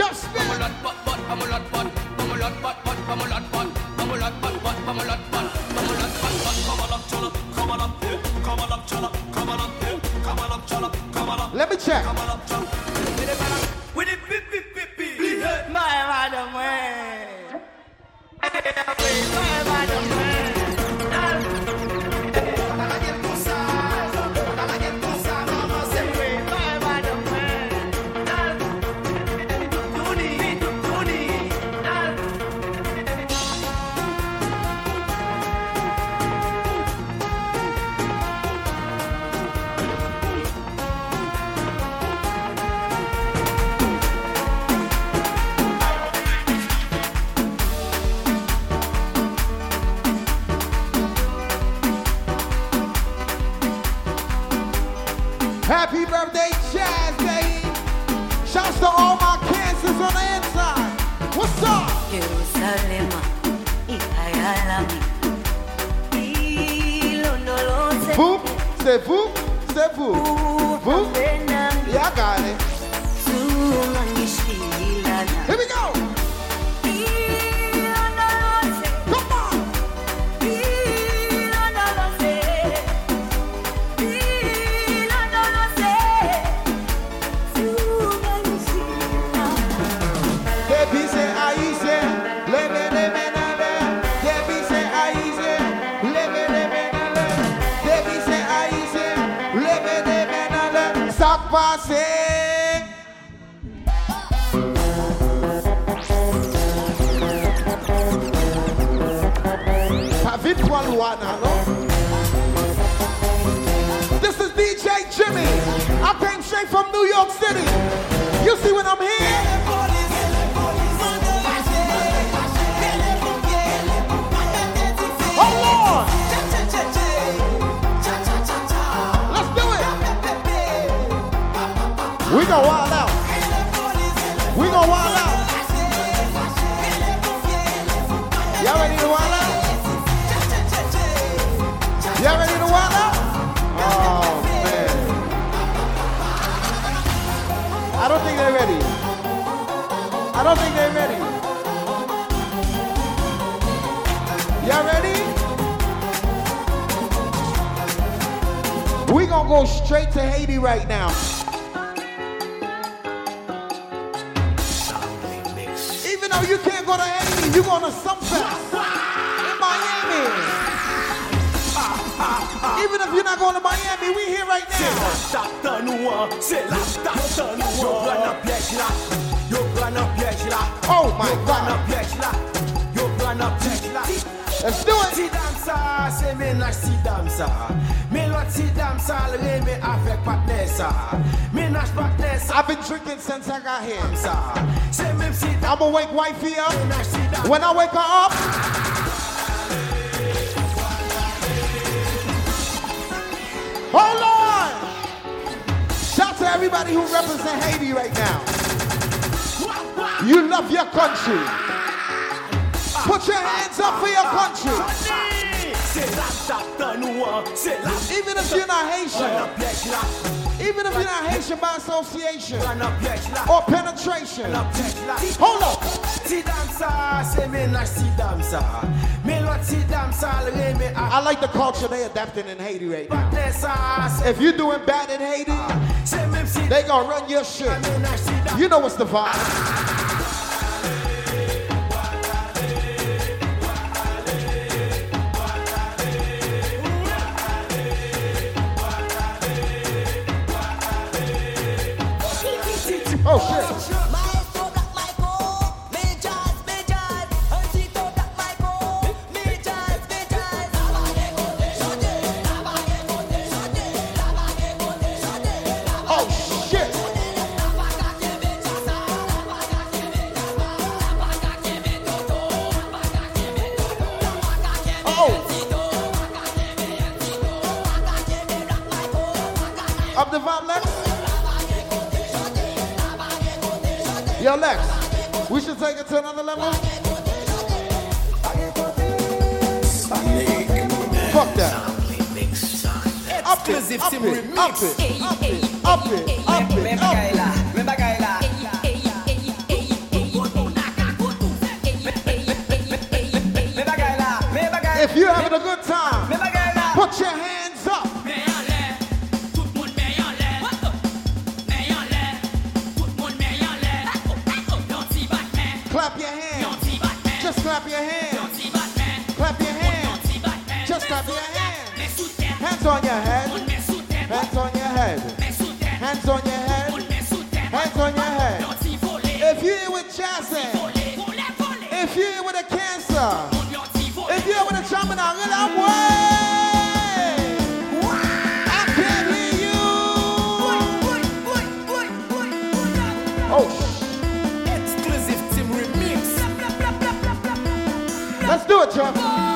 Just Let me check. My madam, my madam. Don't think they're ready. I don't think they're ready. Y'all ready? We gonna go straight to Haiti right now. Even though you can't go to Haiti, you going to in Even if you're not going to Miami, we here right now. T'as nous, c'est là, t'as nous, yo prends un piège là, yo prends un piège là, oh my yo prends un piège là, yo prends un piège là. Let's do it. Si dame ça, c'est ménage si dame ça. Mais l'autre si dame ça, le remet avec partenaire ah. ça. Ménage partenaire ça. I've been drinking since I got here. C'est même si I'ma wake wifey up. When I wake her up, hold on. Shout to everybody who represent Haiti right now. You love your country. Put your hands up for your country. Even if you're not Haitian. Even if you're not Haitian by association or penetration. Hold up. I like the culture they adapting in Haiti right now. If you're doing bad in Haiti, they gonna run your shit. You know what's the vibe. Oh shit. Take it to another level. Fuck that. Up it, up it, up it, up it, up it, up it, let's do it, Jeff.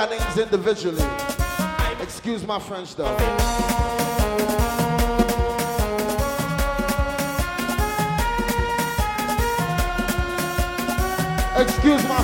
Y'all names individually. Excuse my French though. Excuse my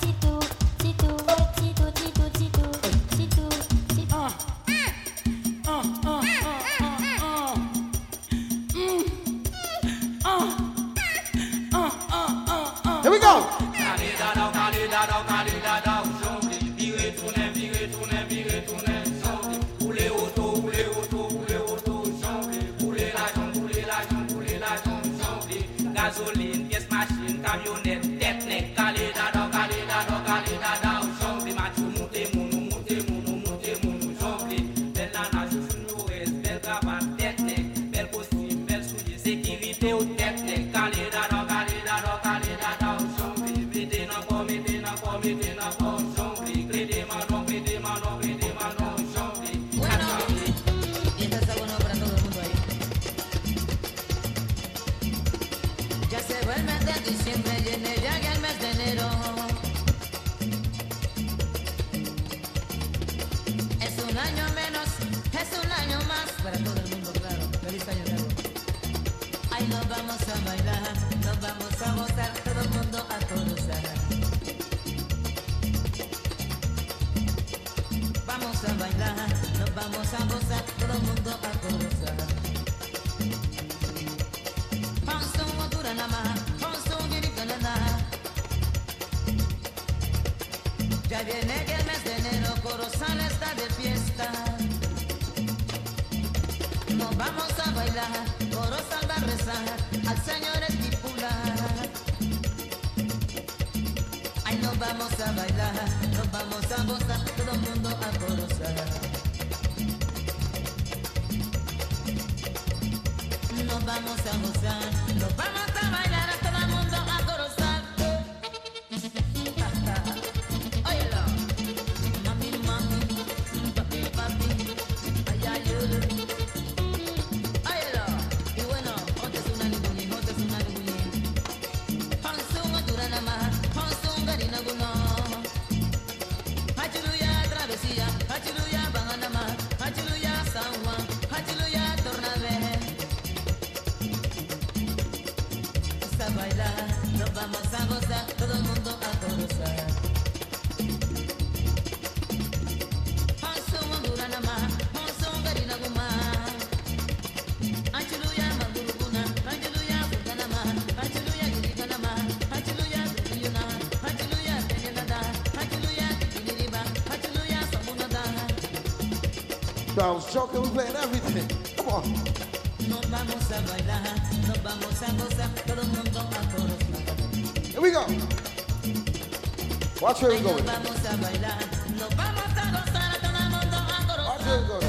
Si tú, si tú. Watch where we go. With. Watch where we go. With.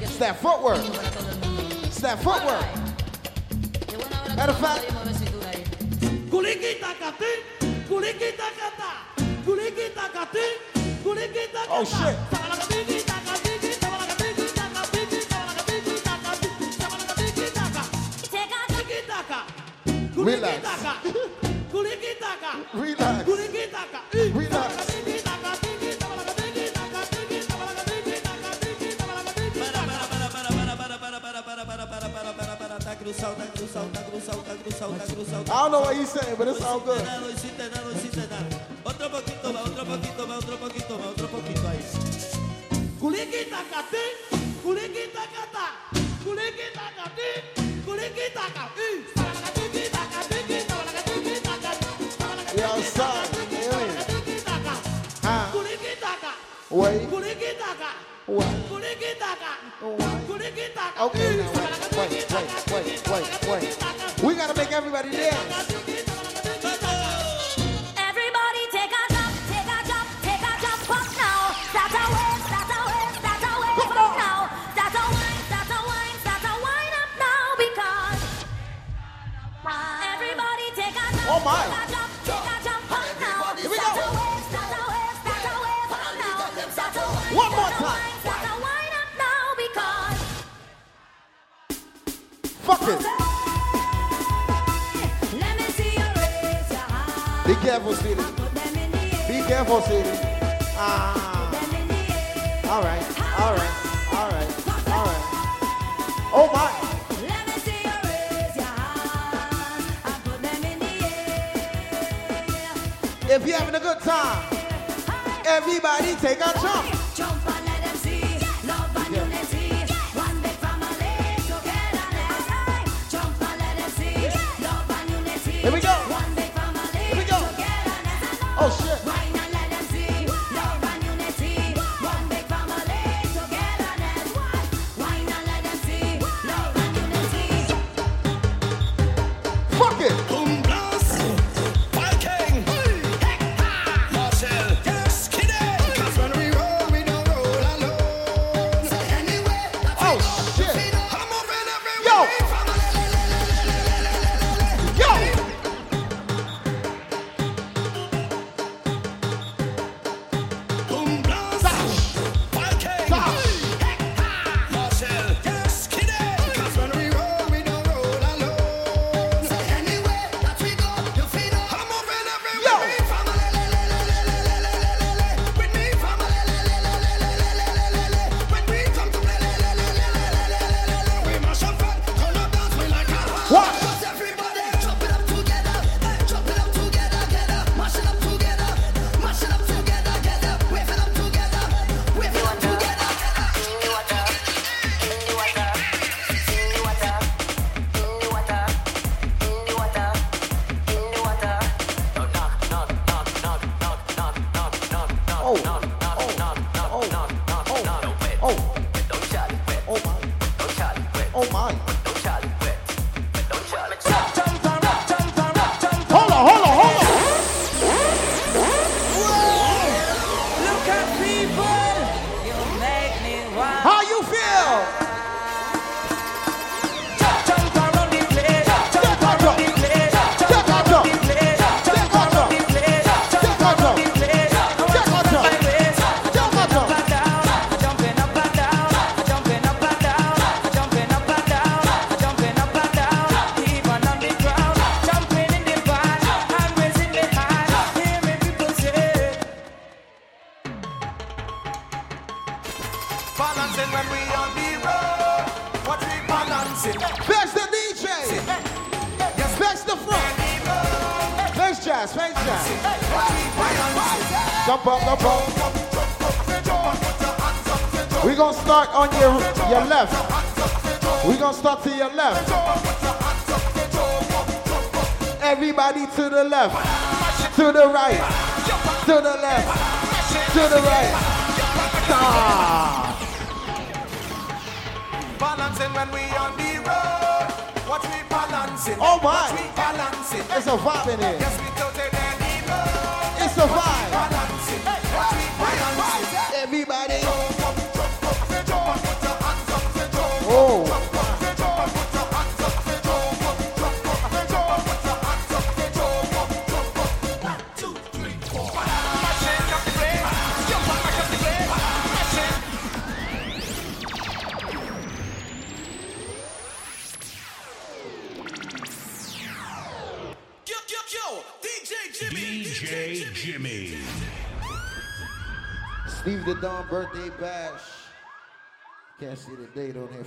It's that footwork. It's that footwork. Matter of fact. Oh shit. Relax. Relax. Relax. I don't know what he's saying, but it's all good. Otro poquito otro poquito otro poquito otro poquito ahí. Okay, now wait, wait, wait, wait, wait, wait. We gotta make everybody dance. almost hit. Ah. All right, all right, all right, all right. Oh my. If you're having a good time, everybody take a jump.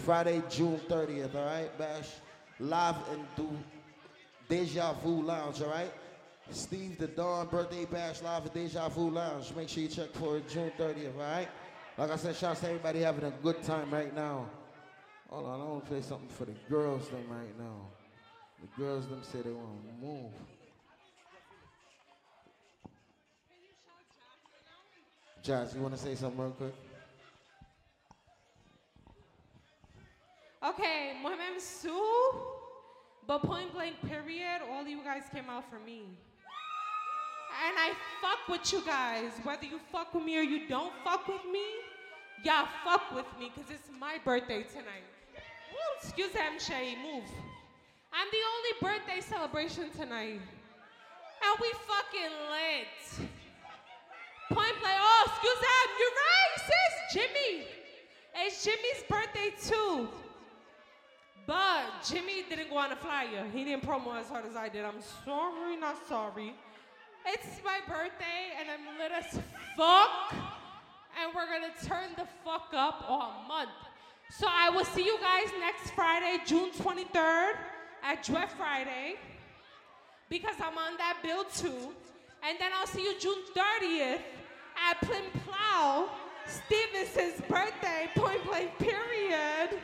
Friday, June 30th, all right, Bash? Live in the Deja Vu Lounge, all right? Steve the Dawn Birthday Bash live at Deja Vu Lounge. Make sure you check for it June 30th, all right? Like I said, shouts to everybody having a good time right now. Hold on, I want to play something for the girls them right now. The girls them say they want to move. Josh, you want to say something real quick? Okay, Mohamed Sue, but point blank period, all you guys came out for me. And I fuck with you guys. Whether you fuck with me or you don't fuck with me, y'all fuck with me because it's my birthday tonight. Excuse them, Shay, move. I'm the only birthday celebration tonight. And we fucking lit. Point blank, oh, excuse that, you're right, sis, Jimmy. It's Jimmy's birthday too. But Jimmy didn't go on a flyer. He didn't promo as hard as I did. I'm sorry, not sorry. It's my birthday and I'm lit as fuck. And we're gonna turn the fuck up all month. So I will see you guys next Friday, June 23rd at Dread Friday. Because I'm on that bill too. And then I'll see you June 30th at Plim Plow, Stevenson's birthday, point blank period.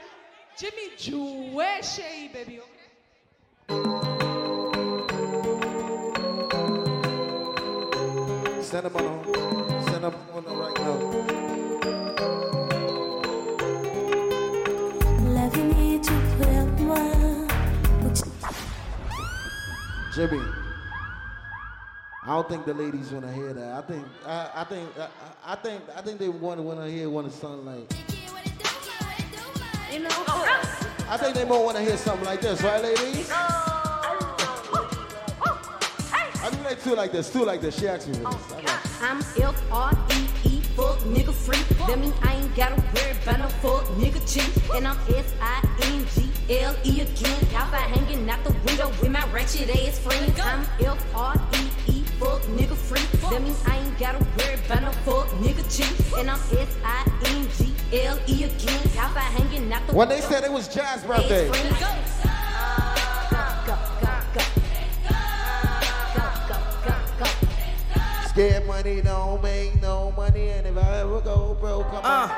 Jimmy Jewish, baby. Send them on. Send them on right now. La vie n'est tout pour. Jimmy. I don't think the ladies want to hear that. I think I, I think I, I think I think they want to want to hear one of something like. You know, oh, oh. I think they more want to hear something like this, right, ladies? Oh, I do like two like this, two like this. She asked me for this. I got I'm F R E E, fuck nigga free. That mean I ain't gotta worry about no fuck nigga cheat. And I'm S I N G L E again. Outside hanging out the window with my ratchet ass friends. I'm F R E E, fuck nigga free. That mean I ain't gotta worry about no fuck nigga cheat. And I'm S I N G L E again. Outside hanging out the When they said it was Jazz's birthday, scared money don't make no money, and if I ever go broke, I'm Uh,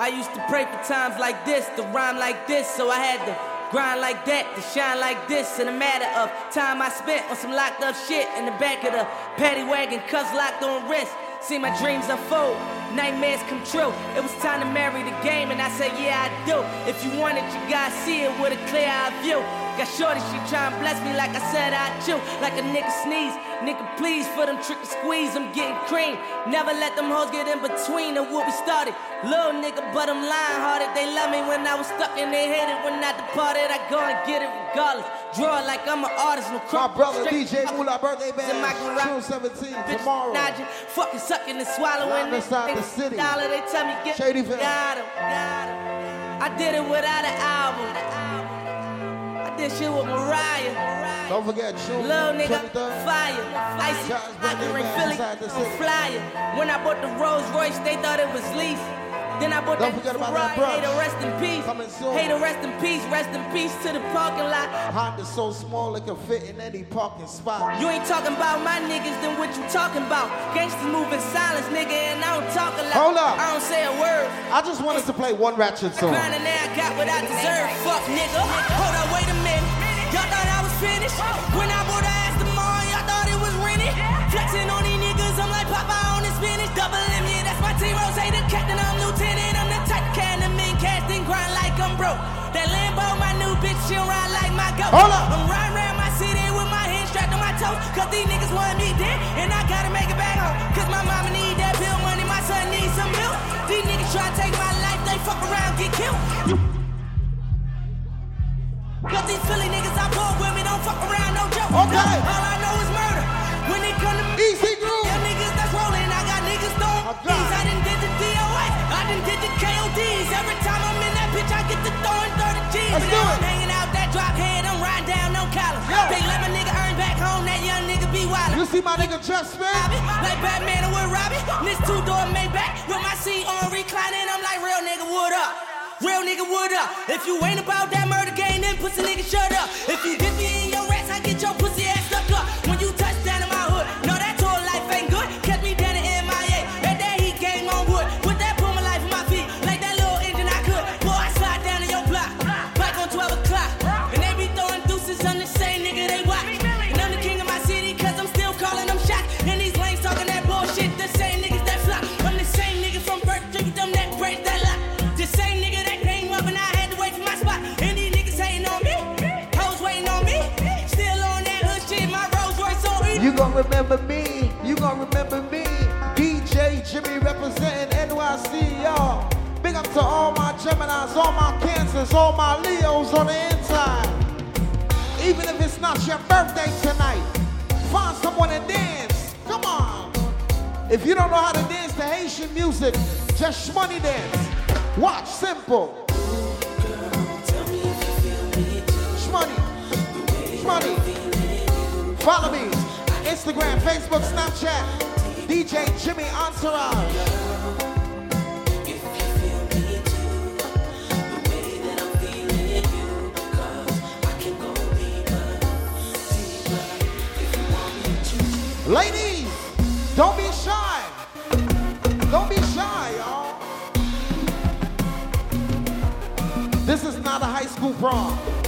I used to pray for times like this, to rhyme like this, so I had to grind like that, to shine like this. In a matter of time I spent on some locked up shit in the back of the paddy wagon, cuffs locked on wrist. See my dreams unfold, nightmares come true. It was time to marry the game, and I said, Yeah, I do. If you want it, you gotta see it with a clear eye view. Got shorty, she try and bless me like I said I chew. Like a nigga sneeze, nigga please for them trick and squeeze, I'm getting cream. Never let them hoes get in between of what we started. Little nigga, but I'm lying hearted. They love me when I was stuck and they hated when I departed. I go and get it regardless. Draw it like I'm an artist, no crop. brother DJ Moolah birthday my band. June 17th, Bitch, tomorrow. Nigel, fucking sucking and swallowing. Live inside the city. Dollar, they tell me get Shadyville. got 'em, got 'em. I did it without an album. I did shit with Mariah. Don't forget June Little nigga, 23rd. fire. Icy, birthday Ivory, band Philly, I'm flyer. When I bought the Rolls Royce, they thought it was lease. Then I bought Don't that forget about Ferrari, that. Hey, to rest in peace. Coming soon. Hey, to rest in peace. Rest in peace to the parking lot. Honda's so small it can fit in any parking spot. You ain't talking about my niggas, then what you talking about? Gangsters move in silence, nigga, and I don't talk a lot. Hold up. I don't say a word. I just wanted to play one ratchet song. Grinding now, I got what I deserve. Fuck, nigga. Hold up, wait a minute. Y'all thought I was finished? When I bought the Aston Martin, y'all thought it was rented? Flexing on these niggas, I'm like Papa on the spinach. Double M, yeah, that's my team. Rozay, the captain, I'm lieutenant. Grind like I'm broke. That Lambo, my new bitch, she'll ride like my goat. Hold up. I'm riding around Let's do it. Hanging out that drop head, I'm riding down no collar. They let my nigga earn back home, that young nigga be wild. You see my nigga Jeff Smith? Like Batman with Robin, this two door Maybach with my seat on reclining. I'm like real nigga, what up? Real nigga, what up? If you ain't about that murder game, then pussy nigga, shut up. If you dip me in your rats, I get your pussy remember me. You gon' remember me. DJ Jimmy representing NYC, y'all. Big up to all my Geminis, all my Cancers, all my Leos on the inside. Even if it's not your birthday tonight, find someone to dance. Come on. If you don't know how to dance to Haitian music, just shmoney dance. Watch, simple. Shmoney. Shmoney. Follow me. Instagram, Facebook, Snapchat. DJ Jimmy Entourage. Ladies, don't be shy. Don't be shy, y'all. This is not a high school prom.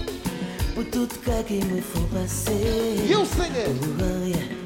Pou tout kake mwen fò pase Yo sing it!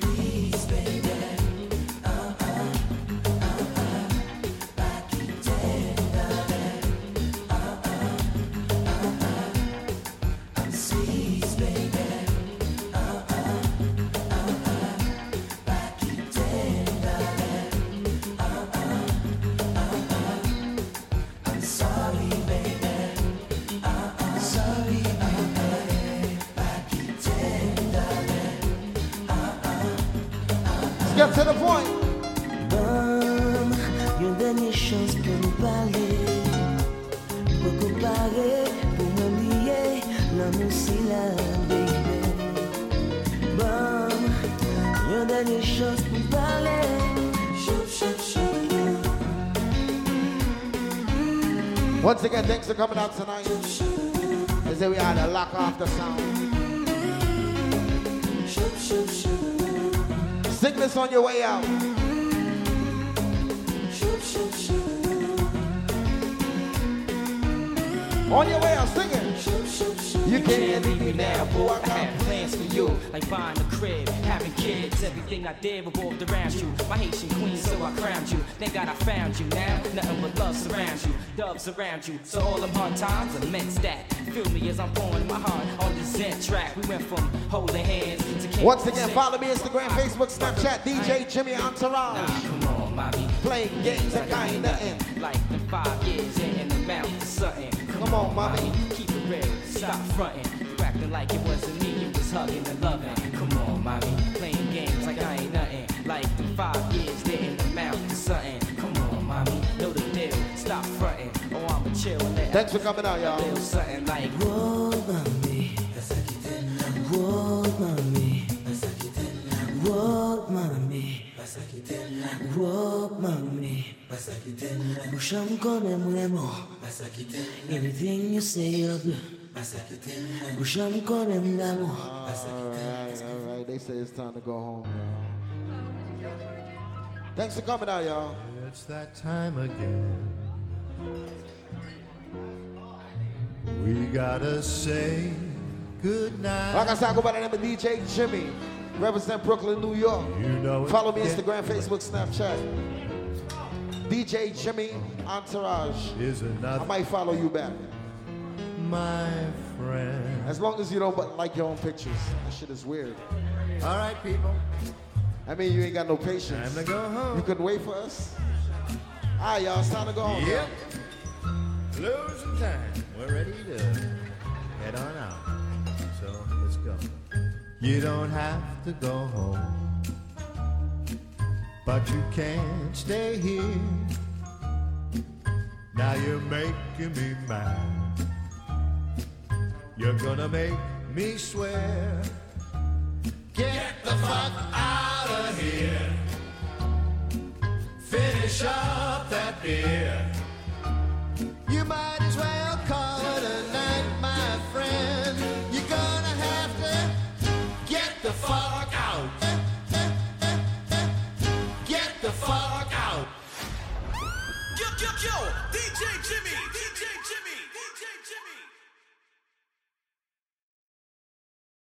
Get to the point. Yon denye chans pou nou pale Pou kompare, pou mwen liye L'amour si la, Bam, yon denye chans pou pale Once again, thanks for coming out tonight. Say we had to lock off the sound. Sing this on your way out. On your way out, sing it. You can't leave me now, boy. I had plans for you, like buying a crib, having kids. Everything I did revolved around you. My Haitian queen, so I crowned you. Thank God I found you. Now nothing but love surrounds you, doves around you. So all them hard times immense that. Feel me as I'm pouring my heart on this Zen track. We went from holding hands to can't Once again, follow me Instagram, Facebook, Snapchat, DJ Jimmy Entourage. Come on, mommy. Playing games that kind nothing. Like the five years in the mouth to something. Come on, mommy. Keep stop fronting. You acting like it wasn't me, you was hugging and loving. Come on, mommy. Playing games like I ain't nothing. Like the five years there in the mouth to something. Come on, mommy. Know the deal, stop fronting. Oh, I'ma chill and let Thanks for coming out, y'all. Little something like Whoa, mami Whoa, mami Whoa, mami Whoa, mami Boucham konen mwen mo Anything you say you'll do Boucham konen Alright, alright. They say it's time to go home, y'all. Thanks for coming out, y'all. It's that time again. We gotta say good night. Like I said, I go by the name of DJ Jimmy. Represent Brooklyn, New York. You know. Follow me Instagram, Facebook, Snapchat. DJ Jimmy Entourage. Is I might follow you back. My friend. As long as you don't like your own pictures. That shit is weird. All right, people. I mean, you ain't got no patience. Time to go home. You couldn't wait for us? All right, y'all. It's time to go home. Yep. Losing time. We're ready to head on out. So let's go. You don't have to go home, but you can't stay here. Now you're making me mad. You're gonna make me swear. Get the fuck out of here. Finish up that beer. You might as well.